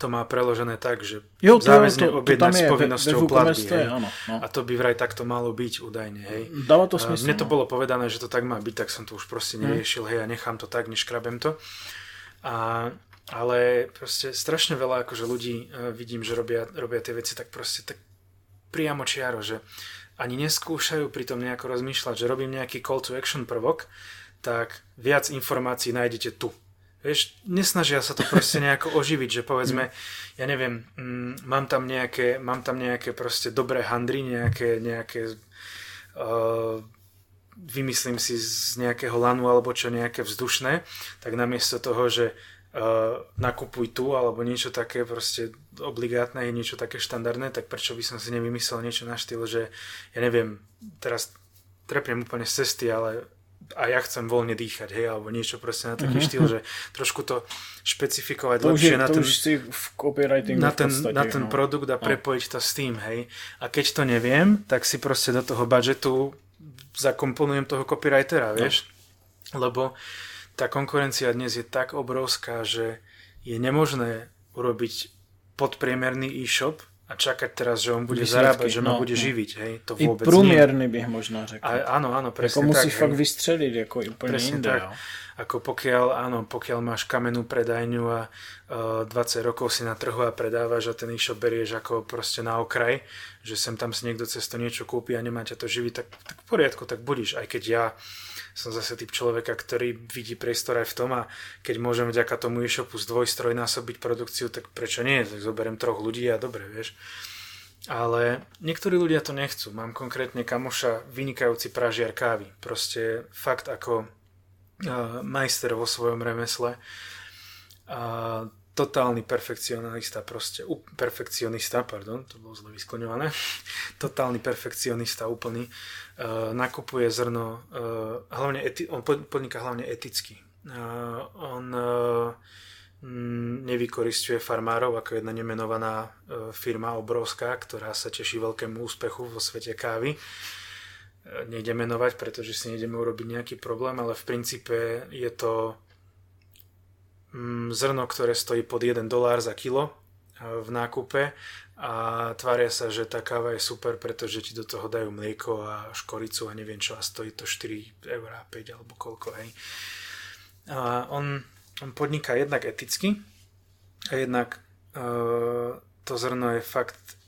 to má preložené tak, že jo, to, záväzne to, objednať s povinnosťou platby. Je, áno, no. A to by vraj takto malo byť údajne. Hej. Dáva to smysl. Mne to no. bolo povedané, že to tak má byť, tak som to už proste neriešil. Hej, a nechám to tak, neškrabem to. A, ale proste strašne veľa akože ľudí uh, vidím, že robia, robia tie veci tak proste tak priamo čiaro, že ani neskúšajú pri tom nejako rozmýšľať, že robím nejaký call to action prvok, tak viac informácií nájdete tu. Vieš, nesnažia sa to proste nejako oživiť, že povedzme, ja neviem, mm, mám tam nejaké, mám tam nejaké proste dobré handry, nejaké, nejaké uh, vymyslím si z nejakého lanu alebo čo nejaké vzdušné, tak namiesto toho, že uh, nakupuj tu alebo niečo také proste obligátne je niečo také štandardné, tak prečo by som si nevymyslel niečo na štýl, že ja neviem, teraz trepnem úplne z cesty, ale a ja chcem voľne dýchať, hej, alebo niečo proste na taký mm-hmm. štýl, že trošku to špecifikovať to lepšie je, na, ten, v na, ten, podstate, na ten no. produkt a no. prepojiť to s tým, hej. A keď to neviem, tak si proste do toho budžetu zakomponujem toho copywritera, no. vieš. No. Lebo tá konkurencia dnes je tak obrovská, že je nemožné urobiť podpriemerný e-shop a čakať teraz, že on bude Výsledky, zarábať, že ma no, bude no. živiť, hej, to vôbec I průměrný bych možná řekl. A, áno, áno, presne jako musíš tak, fakt hej. vystřeliť, ako úplne presne inde, tak. Jo. Ako pokiaľ, áno, pokiaľ máš kamenú predajňu a uh, e, 20 rokov si na trhu a predávaš a ten e-shop berieš ako proste na okraj, že sem tam si niekto cez to niečo kúpi a nemá ťa to živiť, tak, tak v poriadku, tak budíš, aj keď ja som zase typ človeka, ktorý vidí priestor aj v tom a keď môžem vďaka tomu e-shopu z dvojstrojnásobiť produkciu, tak prečo nie? Tak zoberiem troch ľudí a dobre, vieš. Ale niektorí ľudia to nechcú. Mám konkrétne kamoša, vynikajúci pražiar kávy. Proste fakt ako uh, majster vo svojom remesle. A totálny perfekcionista proste, u, perfekcionista, pardon, to bolo zle vyskloňované, totálny perfekcionista úplný, uh, nakupuje zrno, uh, hlavne eti- on podniká hlavne eticky. Uh, on uh, nevykoristuje farmárov ako jedna nemenovaná firma obrovská, ktorá sa teší veľkému úspechu vo svete kávy. Uh, nejde menovať, pretože si nejdeme urobiť nejaký problém, ale v princípe je to zrno, ktoré stojí pod 1 dolár za kilo v nákupe a tvária sa, že tá káva je super, pretože ti do toho dajú mlieko a škoricu a neviem čo a stojí to 4 eur 5 alebo koľko, hej. A on, on podniká jednak eticky a jednak uh, to zrno je fakt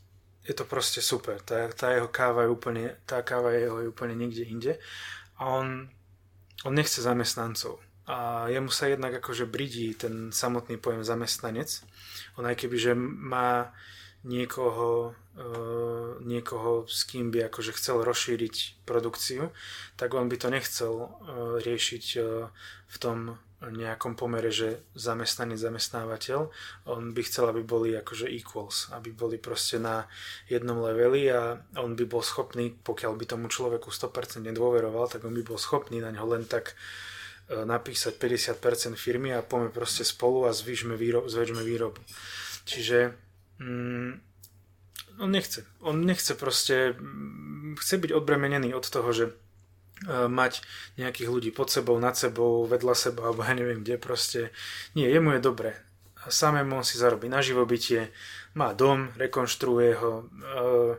je to proste super. Tá, tá jeho káva je úplne, tá káva jeho je úplne niekde inde a on, on nechce zamestnancov a jemu sa jednak akože bridí ten samotný pojem zamestnanec. On aj keby, že má niekoho, uh, niekoho, s kým by akože chcel rozšíriť produkciu, tak on by to nechcel uh, riešiť uh, v tom nejakom pomere, že zamestnanec, zamestnávateľ. On by chcel, aby boli akože equals, aby boli proste na jednom leveli a on by bol schopný, pokiaľ by tomu človeku 100% nedôveroval, tak on by bol schopný na ňo len tak E, napísať 50% firmy a poďme proste spolu a zvyšme výrob, zväčšme výrobu. Čiže mm, on nechce. On nechce proste, mm, chce byť odbremenený od toho, že uh, mať nejakých ľudí pod sebou, nad sebou, vedľa seba, alebo ja neviem kde proste. Nie, jemu je dobre. A samému si zarobí na živobytie, má dom, rekonštruuje ho, uh,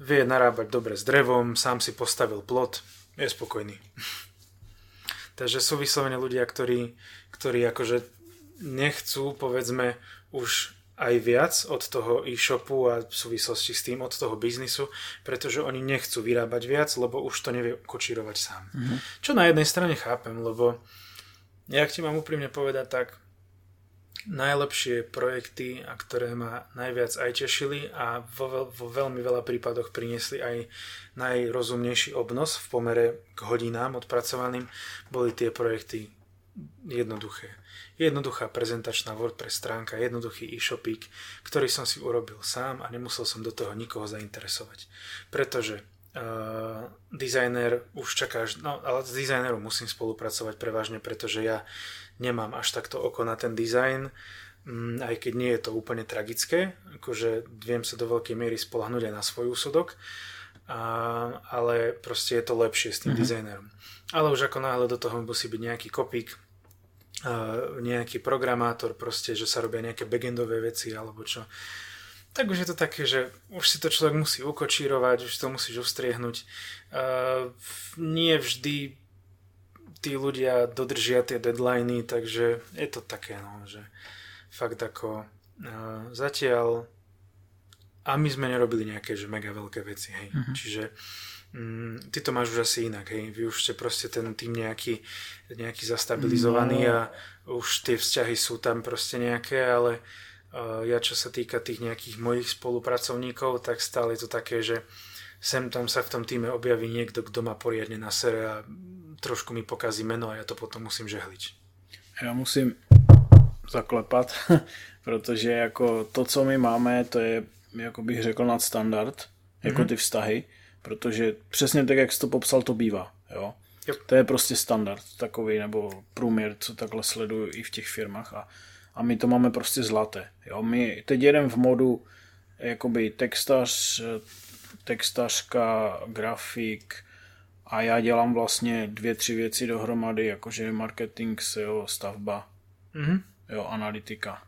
vie narábať dobre s drevom, sám si postavil plot, je spokojný. Takže sú vyslovene ľudia, ktorí, ktorí akože nechcú, povedzme, už aj viac od toho e-shopu a v súvislosti s tým od toho biznisu, pretože oni nechcú vyrábať viac, lebo už to nevie kočírovať sám. Mm-hmm. Čo na jednej strane chápem, lebo ja ti mám úprimne povedať tak, najlepšie projekty, a ktoré ma najviac aj tešili a vo, vo veľmi veľa prípadoch priniesli aj najrozumnejší obnos v pomere k hodinám odpracovaným, boli tie projekty jednoduché. Jednoduchá prezentačná WordPress stránka, jednoduchý e-shopík, ktorý som si urobil sám a nemusel som do toho nikoho zainteresovať. Pretože uh, dizajner už čaká, no ale s dizajnerom musím spolupracovať prevažne, pretože ja nemám až takto oko na ten dizajn. mm, aj keď nie je to úplne tragické, akože viem sa do veľkej miery spolahnúť aj na svoj úsudok, a, ale proste je to lepšie s tým mm-hmm. dizajnerom. Ale už ako náhle do toho musí byť nejaký kopík, nejaký programátor, proste, že sa robia nejaké backendové veci alebo čo. Tak už je to také, že už si to človek musí ukočírovať, už to musíš ustriehnúť. Uh, nie vždy tí ľudia dodržia tie deadliny, takže je to také, no, že fakt ako uh, zatiaľ a my sme nerobili nejaké že mega veľké veci, hej. Uh-huh. Čiže Mm, ty to máš už asi inak, hej. Vy už ste proste ten tým nejaký, nejaký zastabilizovaný no. a už tie vzťahy sú tam proste nejaké, ale uh, ja čo sa týka tých nejakých mojich spolupracovníkov, tak stále je to také, že sem tam sa v tom týme objaví niekto, kto má poriadne na sere a trošku mi pokazí meno a ja to potom musím žehliť. Ja musím zaklepat, protože jako to, co my máme, to je, jako bych řekl, nadstandard, jako mm-hmm. ty vztahy protože přesně tak, jak jsi to popsal, to bývá. Jo? Yep. To je prostě standard takový, nebo průměr, co takhle sleduju i v těch firmách a, a my to máme prostě zlaté. Jo? My teď jedeme v modu jakoby textař, textařka, grafik a já dělám vlastně dvě, tři věci dohromady, jakože marketing, SEO, stavba, mm-hmm. jo, analytika.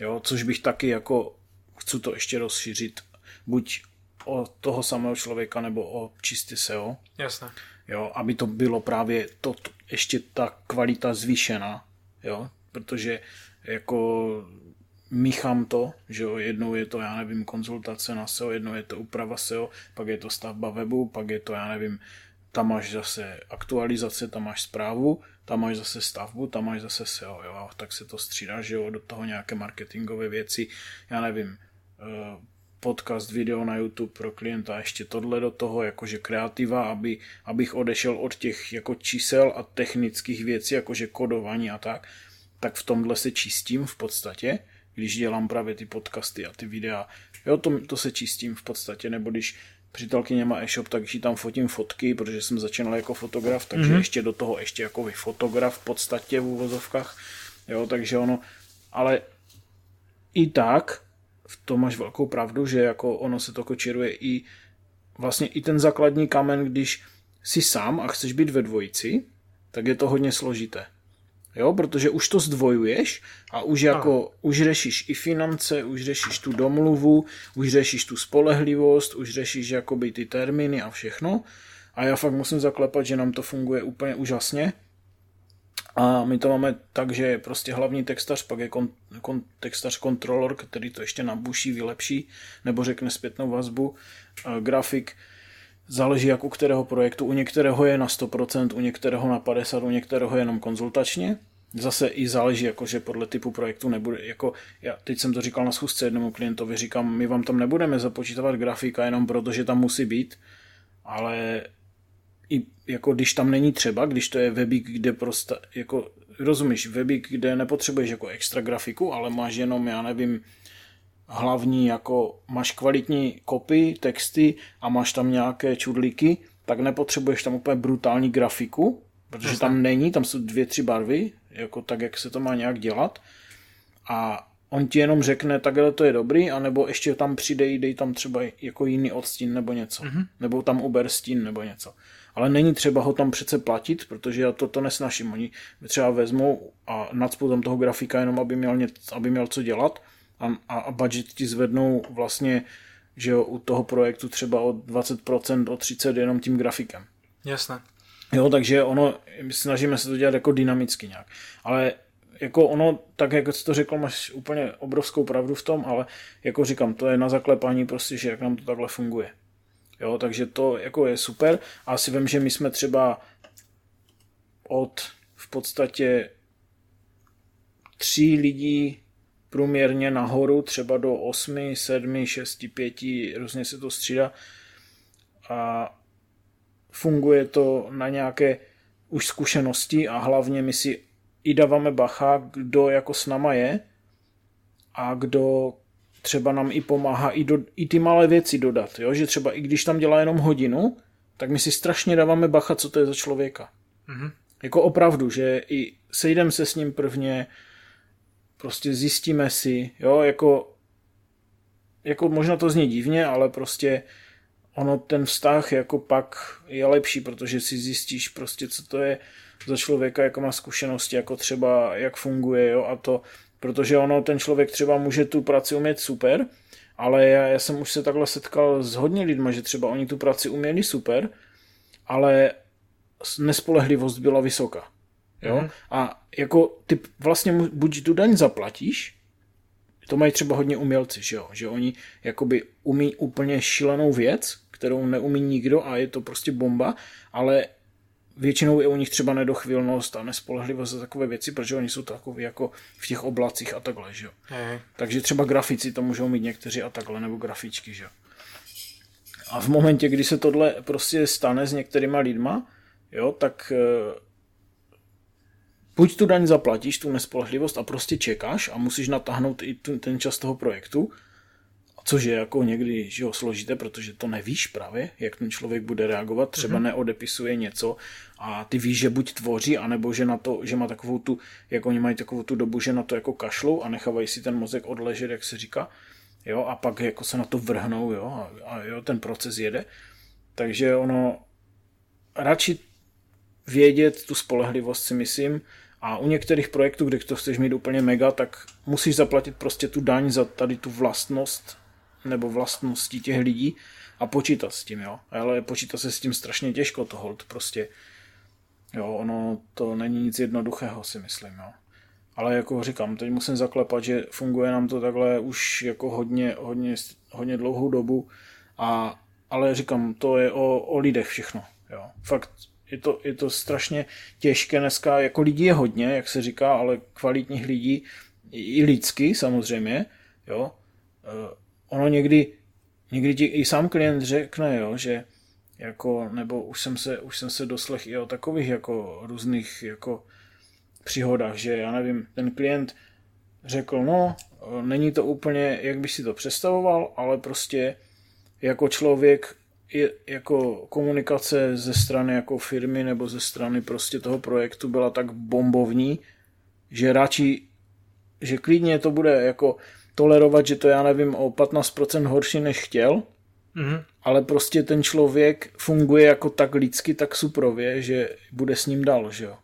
Jo, což bych taky jako, chci to ještě rozšířit, buď o toho samého člověka nebo o čistě SEO. Jasné. Jo, aby to bylo právě to, ještě ta kvalita zvýšená, jo, protože jako míchám to, že jo, jednou je to, já nevím, konzultace na SEO, jednou je to úprava SEO, pak je to stavba webu, pak je to, já nevím, tam máš zase aktualizace, tam máš zprávu, tam máš zase stavbu, tam máš zase SEO, jo, a tak se to střídá, že jo, do toho nějaké marketingové věci, já nevím, eh, podcast, video na YouTube pro klienta, ještě tohle do toho, jakože kreativa, aby, abych odešel od těch jako čísel a technických věcí, jakože kodování a tak, tak v tomhle se čistím v podstatě, když dělám právě ty podcasty a ty videa. Jo, to, to se čistím v podstatě, nebo když přítelkyně má e-shop, takže tam fotím fotky, protože jsem začínal jako fotograf, takže mm-hmm. ještě do toho ještě jako fotograf v podstatě v úvozovkách, jo, takže ono, ale i tak v tom máš velkou pravdu, že jako ono se to kočíruje i vlastně i ten základní kamen, když jsi sám a chceš být ve dvojici, tak je to hodně složité. Jo, protože už to zdvojuješ a už jako, Aha. už řešíš i finance, už řešíš tu domluvu, už řešíš tu spolehlivost, už řešíš jakoby ty termíny a všechno. A já fakt musím zaklepat, že nám to funguje úplně úžasně a my to máme tak, že prostě hlavní textař, pak je kon, kon, textař kontrolor, který to ještě nabuší, vylepší, nebo řekne zpětnou vazbu. A grafik záleží jak u kterého projektu. U některého je na 100%, u některého na 50%, u některého jenom konzultačně. Zase i záleží, jakože podle typu projektu nebude, jako já teď jsem to říkal na schůzce jednomu klientovi, říkám, my vám tam nebudeme započítávat grafika jenom proto, že tam musí být, ale i jako když tam není třeba, když to je webík, kde prostě, jako rozumíš, webík, kde nepotřebuješ jako extra grafiku, ale máš jenom, já nevím, hlavní, jako máš kvalitní kopy, texty a máš tam nějaké čudlíky, tak nepotřebuješ tam úplně brutální grafiku, protože tam není, tam jsou dvě, tři barvy, jako tak, jak se to má nějak dělat. A on ti jenom řekne, takhle to je dobrý, anebo ještě tam přidej, dej tam třeba jako jiný odstín nebo něco. Mm-hmm. Nebo tam uber stín nebo něco ale není třeba ho tam přece platit, protože já to, to nesnaším. Oni třeba vezmou a nadspou tam toho grafika jenom, aby měl, něco, aby měl co dělat a, a budget ti zvednou vlastně že jo, u toho projektu třeba o 20%, o 30% jenom tím grafikem. Jasné. Jo, takže ono, snažíme se to dělat jako dynamicky nějak. Ale jako ono, tak jak jsi to řekl, máš úplně obrovskou pravdu v tom, ale jako říkám, to je na zaklepání prostě, že jak nám to takhle funguje. Jo, takže to jako je super. A si vím, že my jsme třeba od v podstatě tří lidí průměrně nahoru, třeba do 8, 7, 6, 5, různě se to střídá a funguje to na nějaké už zkušenosti a hlavně my si i dáváme bacha, kdo jako s náma je a kdo třeba nám i pomáhá i, do, i ty malé věci dodat, jo? že třeba i když tam dělá jenom hodinu, tak my si strašně dáváme bacha, co to je za člověka. Mm-hmm. Jako opravdu, že i sejdem se s ním prvně, prostě zjistíme si, jo, jako, jako možná to zní divně, ale prostě ono ten vztah jako pak je lepší, protože si zjistíš prostě, co to je za člověka, jako má zkušenosti, jako třeba jak funguje, jo, a to, protože ono, ten člověk třeba může tu práci umět super, ale já, já jsem už se takhle setkal s hodně lidmi, že třeba oni tu práci uměli super, ale nespolehlivost byla vysoká. Jo? Mm. A jako ty vlastně buď tu daň zaplatíš, to mají třeba hodně umělci, že jo? že oni jakoby umí úplně šílenou věc, kterou neumí nikdo a je to prostě bomba, ale většinou je u nich třeba nedochvilnost a nespolehlivost za takové věci, protože oni jsou takový jako v těch oblacích a takhle, že jo. Mm. Takže třeba grafici to můžou mít někteří a takhle, nebo grafičky, že jo. A v momentě, kdy se tohle prostě stane s některýma lidma, jo, tak eh, buď tu daň zaplatíš, tu nespolehlivost a prostě čekáš a musíš natáhnout i ten čas toho projektu, což je jako někdy že jo, složité, protože to nevíš právě, jak ten člověk bude reagovat, třeba mm-hmm. neodepisuje něco a ty víš, že buď tvoří, anebo že na to, že má takovou tu, jak oni mají takovou tu dobu, že na to jako kašlou a nechávají si ten mozek odležet, jak se říká, jo, a pak jako se na to vrhnou, jo, a, a jo, ten proces jede. Takže ono, radši vědět tu spolehlivost si myslím, a u některých projektů, kde to chceš mít úplně mega, tak musíš zaplatit prostě tu daň za tady tu vlastnost nebo vlastnosti těch lidí a počítat s tím, jo. Ale počítat se s tím strašně těžko, to hold prostě. Jo, ono to není nic jednoduchého, si myslím, jo. Ale jako říkám, teď musím zaklepat, že funguje nám to takhle už jako hodně, hodně, hodně dlouhou dobu a, ale říkám, to je o, o lidech všechno, jo. Fakt je to, je to strašně těžké dneska, jako lidí je hodně, jak se říká, ale kvalitních lidí, i lidsky samozřejmě, jo. Eh, ono někdy, někdy ti i sám klient řekne, jo, že jako, nebo už jsem se, už jsem se doslech i o takových jako různých jako příhodách, že já nevím, ten klient řekl, no, není to úplně, jak bych si to představoval, ale prostě jako člověk je, jako komunikace ze strany jako firmy nebo ze strany prostě toho projektu byla tak bombovní, že radši, že klidně to bude jako tolerovat, že to já nevím o 15% horší než chtěl, mm-hmm. ale prostě ten člověk funguje jako tak lidsky, tak suprově, že bude s ním dál, že jo.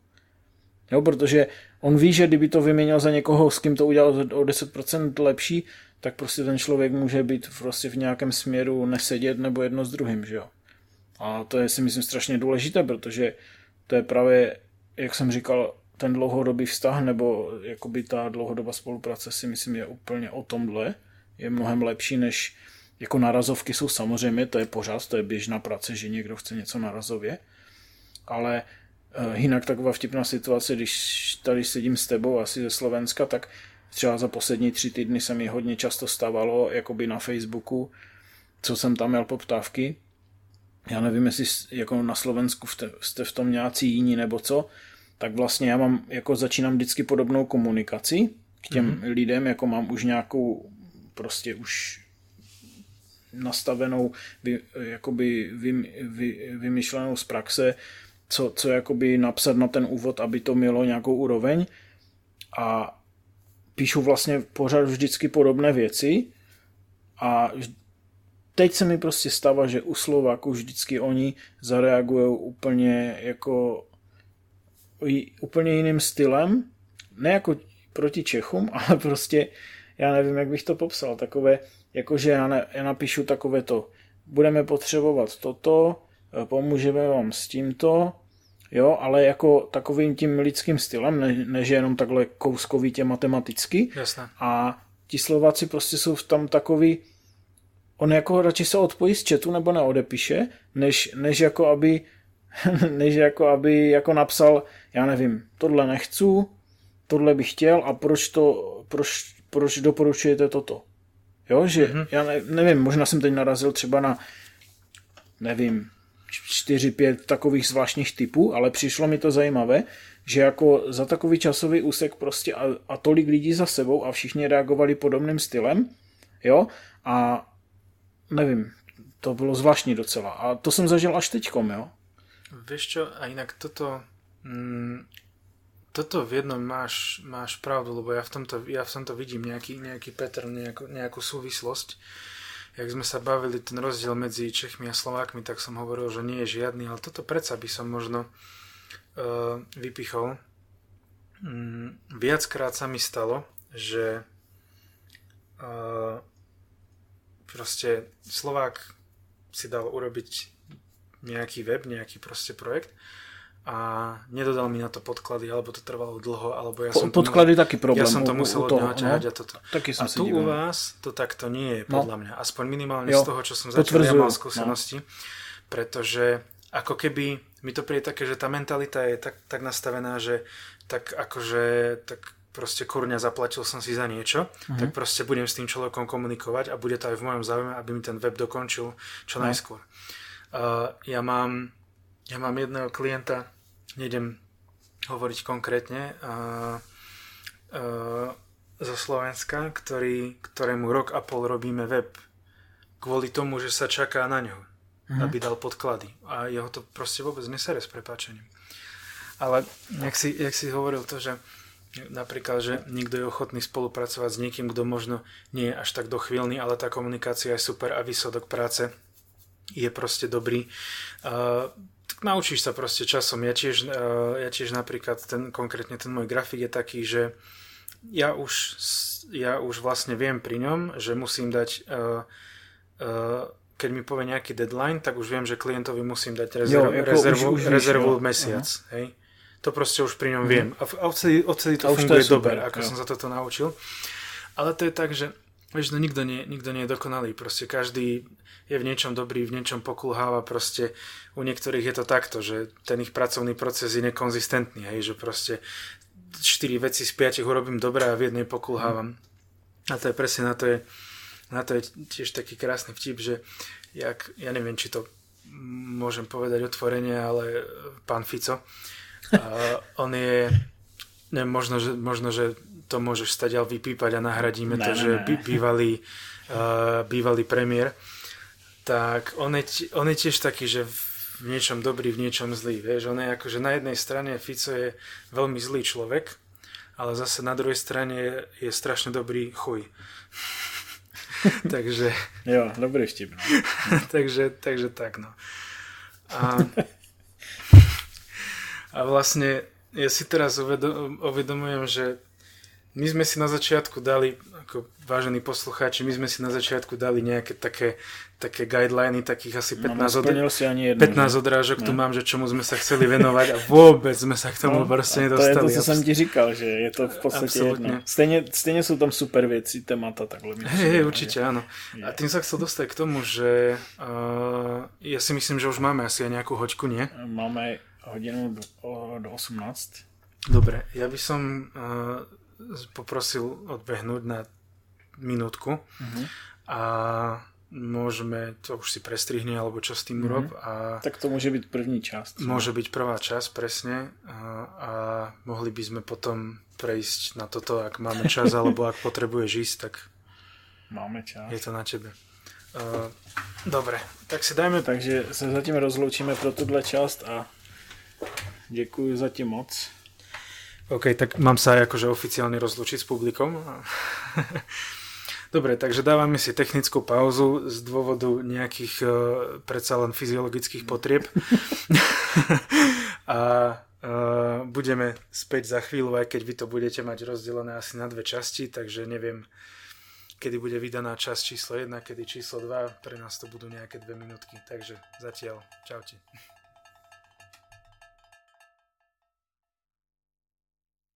Jo, protože on ví, že kdyby to vyměnil za někoho, s kým to udělal o 10% lepší, tak prostě ten člověk může být prostě v nějakém směru nesedět nebo jedno s druhým, že jo. A to je si myslím strašně důležité, protože to je právě, jak jsem říkal, ten dlouhodobý vztah nebo jakoby ta dlouhodobá spolupráce si myslím je úplně o tomhle. Je mnohem lepší než jako narazovky jsou samozřejmě, to je pořád, to je běžná práce, že někdo chce něco narazově, ale uh, jinak taková vtipná situace, když tady sedím s tebou asi ze Slovenska, tak třeba za poslední tři týdny se mi hodně často stávalo jakoby na Facebooku, co jsem tam měl poptávky. Já nevím, jestli jako na Slovensku jste v tom nějací jiní nebo co, tak vlastně já mám, jako začínám vždycky podobnou komunikaci k těm mm-hmm. lidem, jako mám už nějakou prostě už nastavenou, vy, jakoby vy, vy, vymyšlenou z praxe, co, co jakoby napsat na ten úvod, aby to mělo nějakou úroveň a píšu vlastně pořád vždycky podobné věci a teď se mi prostě stává, že u Slováku vždycky oni zareagují úplně jako úplně jiným stylem, ne jako proti Čechům, ale prostě já nevím, jak bych to popsal, takové, jakože já, ne, já napíšu takové to, budeme potřebovat toto, pomůžeme vám s tímto, jo, ale jako takovým tím lidským stylem, ne, než jenom takhle kouskovitě matematicky. Jasne. A ti Slováci prostě jsou tam takový, on jako radši se odpojí z chatu nebo neodepíše, než, než jako aby než jako aby jako napsal, já nevím, tohle nechci, tohle bych chtěl a proč to, proč, proč doporučujete toto. Jo, že mm-hmm. já ne, nevím, možná jsem teď narazil třeba na, nevím, čtyři, pět takových zvláštních typů, ale přišlo mi to zajímavé, že jako za takový časový úsek prostě a, a tolik lidí za sebou a všichni reagovali podobným stylem, jo, a nevím, to bylo zvláštní docela. A to jsem zažil až teďkom, jo. Vieš čo, a inak toto... Mm, toto v jednom máš, máš pravdu, lebo ja v tomto, ja v tomto vidím nejaký, nejaký pattern, nejakú, nejakú súvislosť. Jak sme sa bavili ten rozdiel medzi Čechmi a Slovákmi, tak som hovoril, že nie je žiadny, ale toto predsa by som možno uh, vypichol. Mm, viackrát sa mi stalo, že uh, proste Slovák si dal urobiť nejaký web, nejaký proste projekt a nedodal mi na to podklady, alebo to trvalo dlho, alebo ja som podklady to, taký problém. Ja som to musel no, a toto. Taký som a tu u vás to takto nie je, podľa no. mňa. Aspoň minimálne jo, z toho, čo som zatiaľ ja mal no. skúsenosti. No. Pretože ako keby mi to príde také, že tá mentalita je tak, tak nastavená, že tak akože tak proste kurňa zaplatil som si za niečo, uh-huh. tak proste budem s tým človekom komunikovať a bude to aj v mojom záujme, aby mi ten web dokončil čo no. najskôr. Uh, ja mám ja mám jedného klienta, nejdem hovoriť konkrétne, uh, uh, zo Slovenska, ktorý, ktorému rok a pol robíme web kvôli tomu, že sa čaká na ňo, mm. aby dal podklady. A jeho to proste vôbec nesere s prepáčením. Ale jak si, jak si hovoril to, že napríklad, že nikto je ochotný spolupracovať s niekým, kto možno nie je až tak dochvíľný, ale tá komunikácia je super a výsledok práce je proste dobrý. Uh, tak naučíš sa proste časom. Ja tiež, uh, ja tiež napríklad ten, konkrétne ten môj grafik je taký, že ja už, ja už vlastne viem pri ňom, že musím dať uh, uh, keď mi povie nejaký deadline, tak už viem, že klientovi musím dať rezerv, jo, rezervu, už, už rezervu víš, mesiac. Uh-huh. Hej? To proste už pri ňom uh-huh. viem. A, a odtedy, odtedy to a funguje to dobre, ako jo. som sa toto naučil. Ale to je tak, že vieš, no nikto nie, nikto nie je dokonalý. Proste každý je v niečom dobrý, v niečom pokulháva, proste u niektorých je to takto, že ten ich pracovný proces je nekonzistentný, hej, že proste štyri veci z piatich urobím dobre a v jednej pokulhávam. A to je presne na to je, na to je tiež taký krásny vtip, že jak, ja neviem, či to môžem povedať otvorene, ale pán Fico, uh, on je, neviem, možno, že, možno, že to môžeš stať vypípať a nahradíme ne, to, ne, že ne. bývalý, uh, bývalý premiér tak on je, on je tiež taký, že v niečom dobrý, v niečom zlý. Vieš, on je akože na jednej strane Fico je veľmi zlý človek, ale zase na druhej strane je, je strašne dobrý chuj. takže... Jo, dobrý vtip. No. takže, takže tak, no. A, a vlastne ja si teraz uvedomujem, že my sme si na začiatku dali, ako vážení poslucháči, my sme si na začiatku dali nejaké také, také guideliny, takých asi 15, no, od... ani jednu, 15 odrážok no. tu mám, že čomu sme sa chceli venovať a vôbec sme sa k tomu no, proste nedostali. To je to, co jsem ti říkal, že je to v podstate jedno. Stejne, stejne sú tam super veci, témata takhle. Hej, hej, určite, áno. A tým sa chcel dostať k tomu, že uh, ja si myslím, že už máme asi aj nejakú hoďku, nie? Máme hodinu do, do 18. Dobre, ja by som uh, poprosil odbehnúť na minútku uh-huh. a môžeme, to už si prestrihne, alebo čo s tým uh-huh. urob. A tak to môže byť první časť. Môže byť prvá časť, presne. A, a mohli by sme potom prejsť na toto, ak máme čas, alebo ak potrebuješ ísť, tak máme čas. Je to na tebe. Uh, dobre, tak si dajme... Takže sa zatím rozloučíme pro tuhle časť a děkuji zatím moc. OK, tak mám sa aj akože oficiálne rozlučiť s publikom. Dobre, takže dávame si technickú pauzu z dôvodu nejakých uh, predsa len fyziologických potrieb. a uh, budeme späť za chvíľu, aj keď vy to budete mať rozdelené asi na dve časti, takže neviem, kedy bude vydaná časť číslo 1, kedy číslo 2, pre nás to budú nejaké dve minútky. Takže zatiaľ, čaute.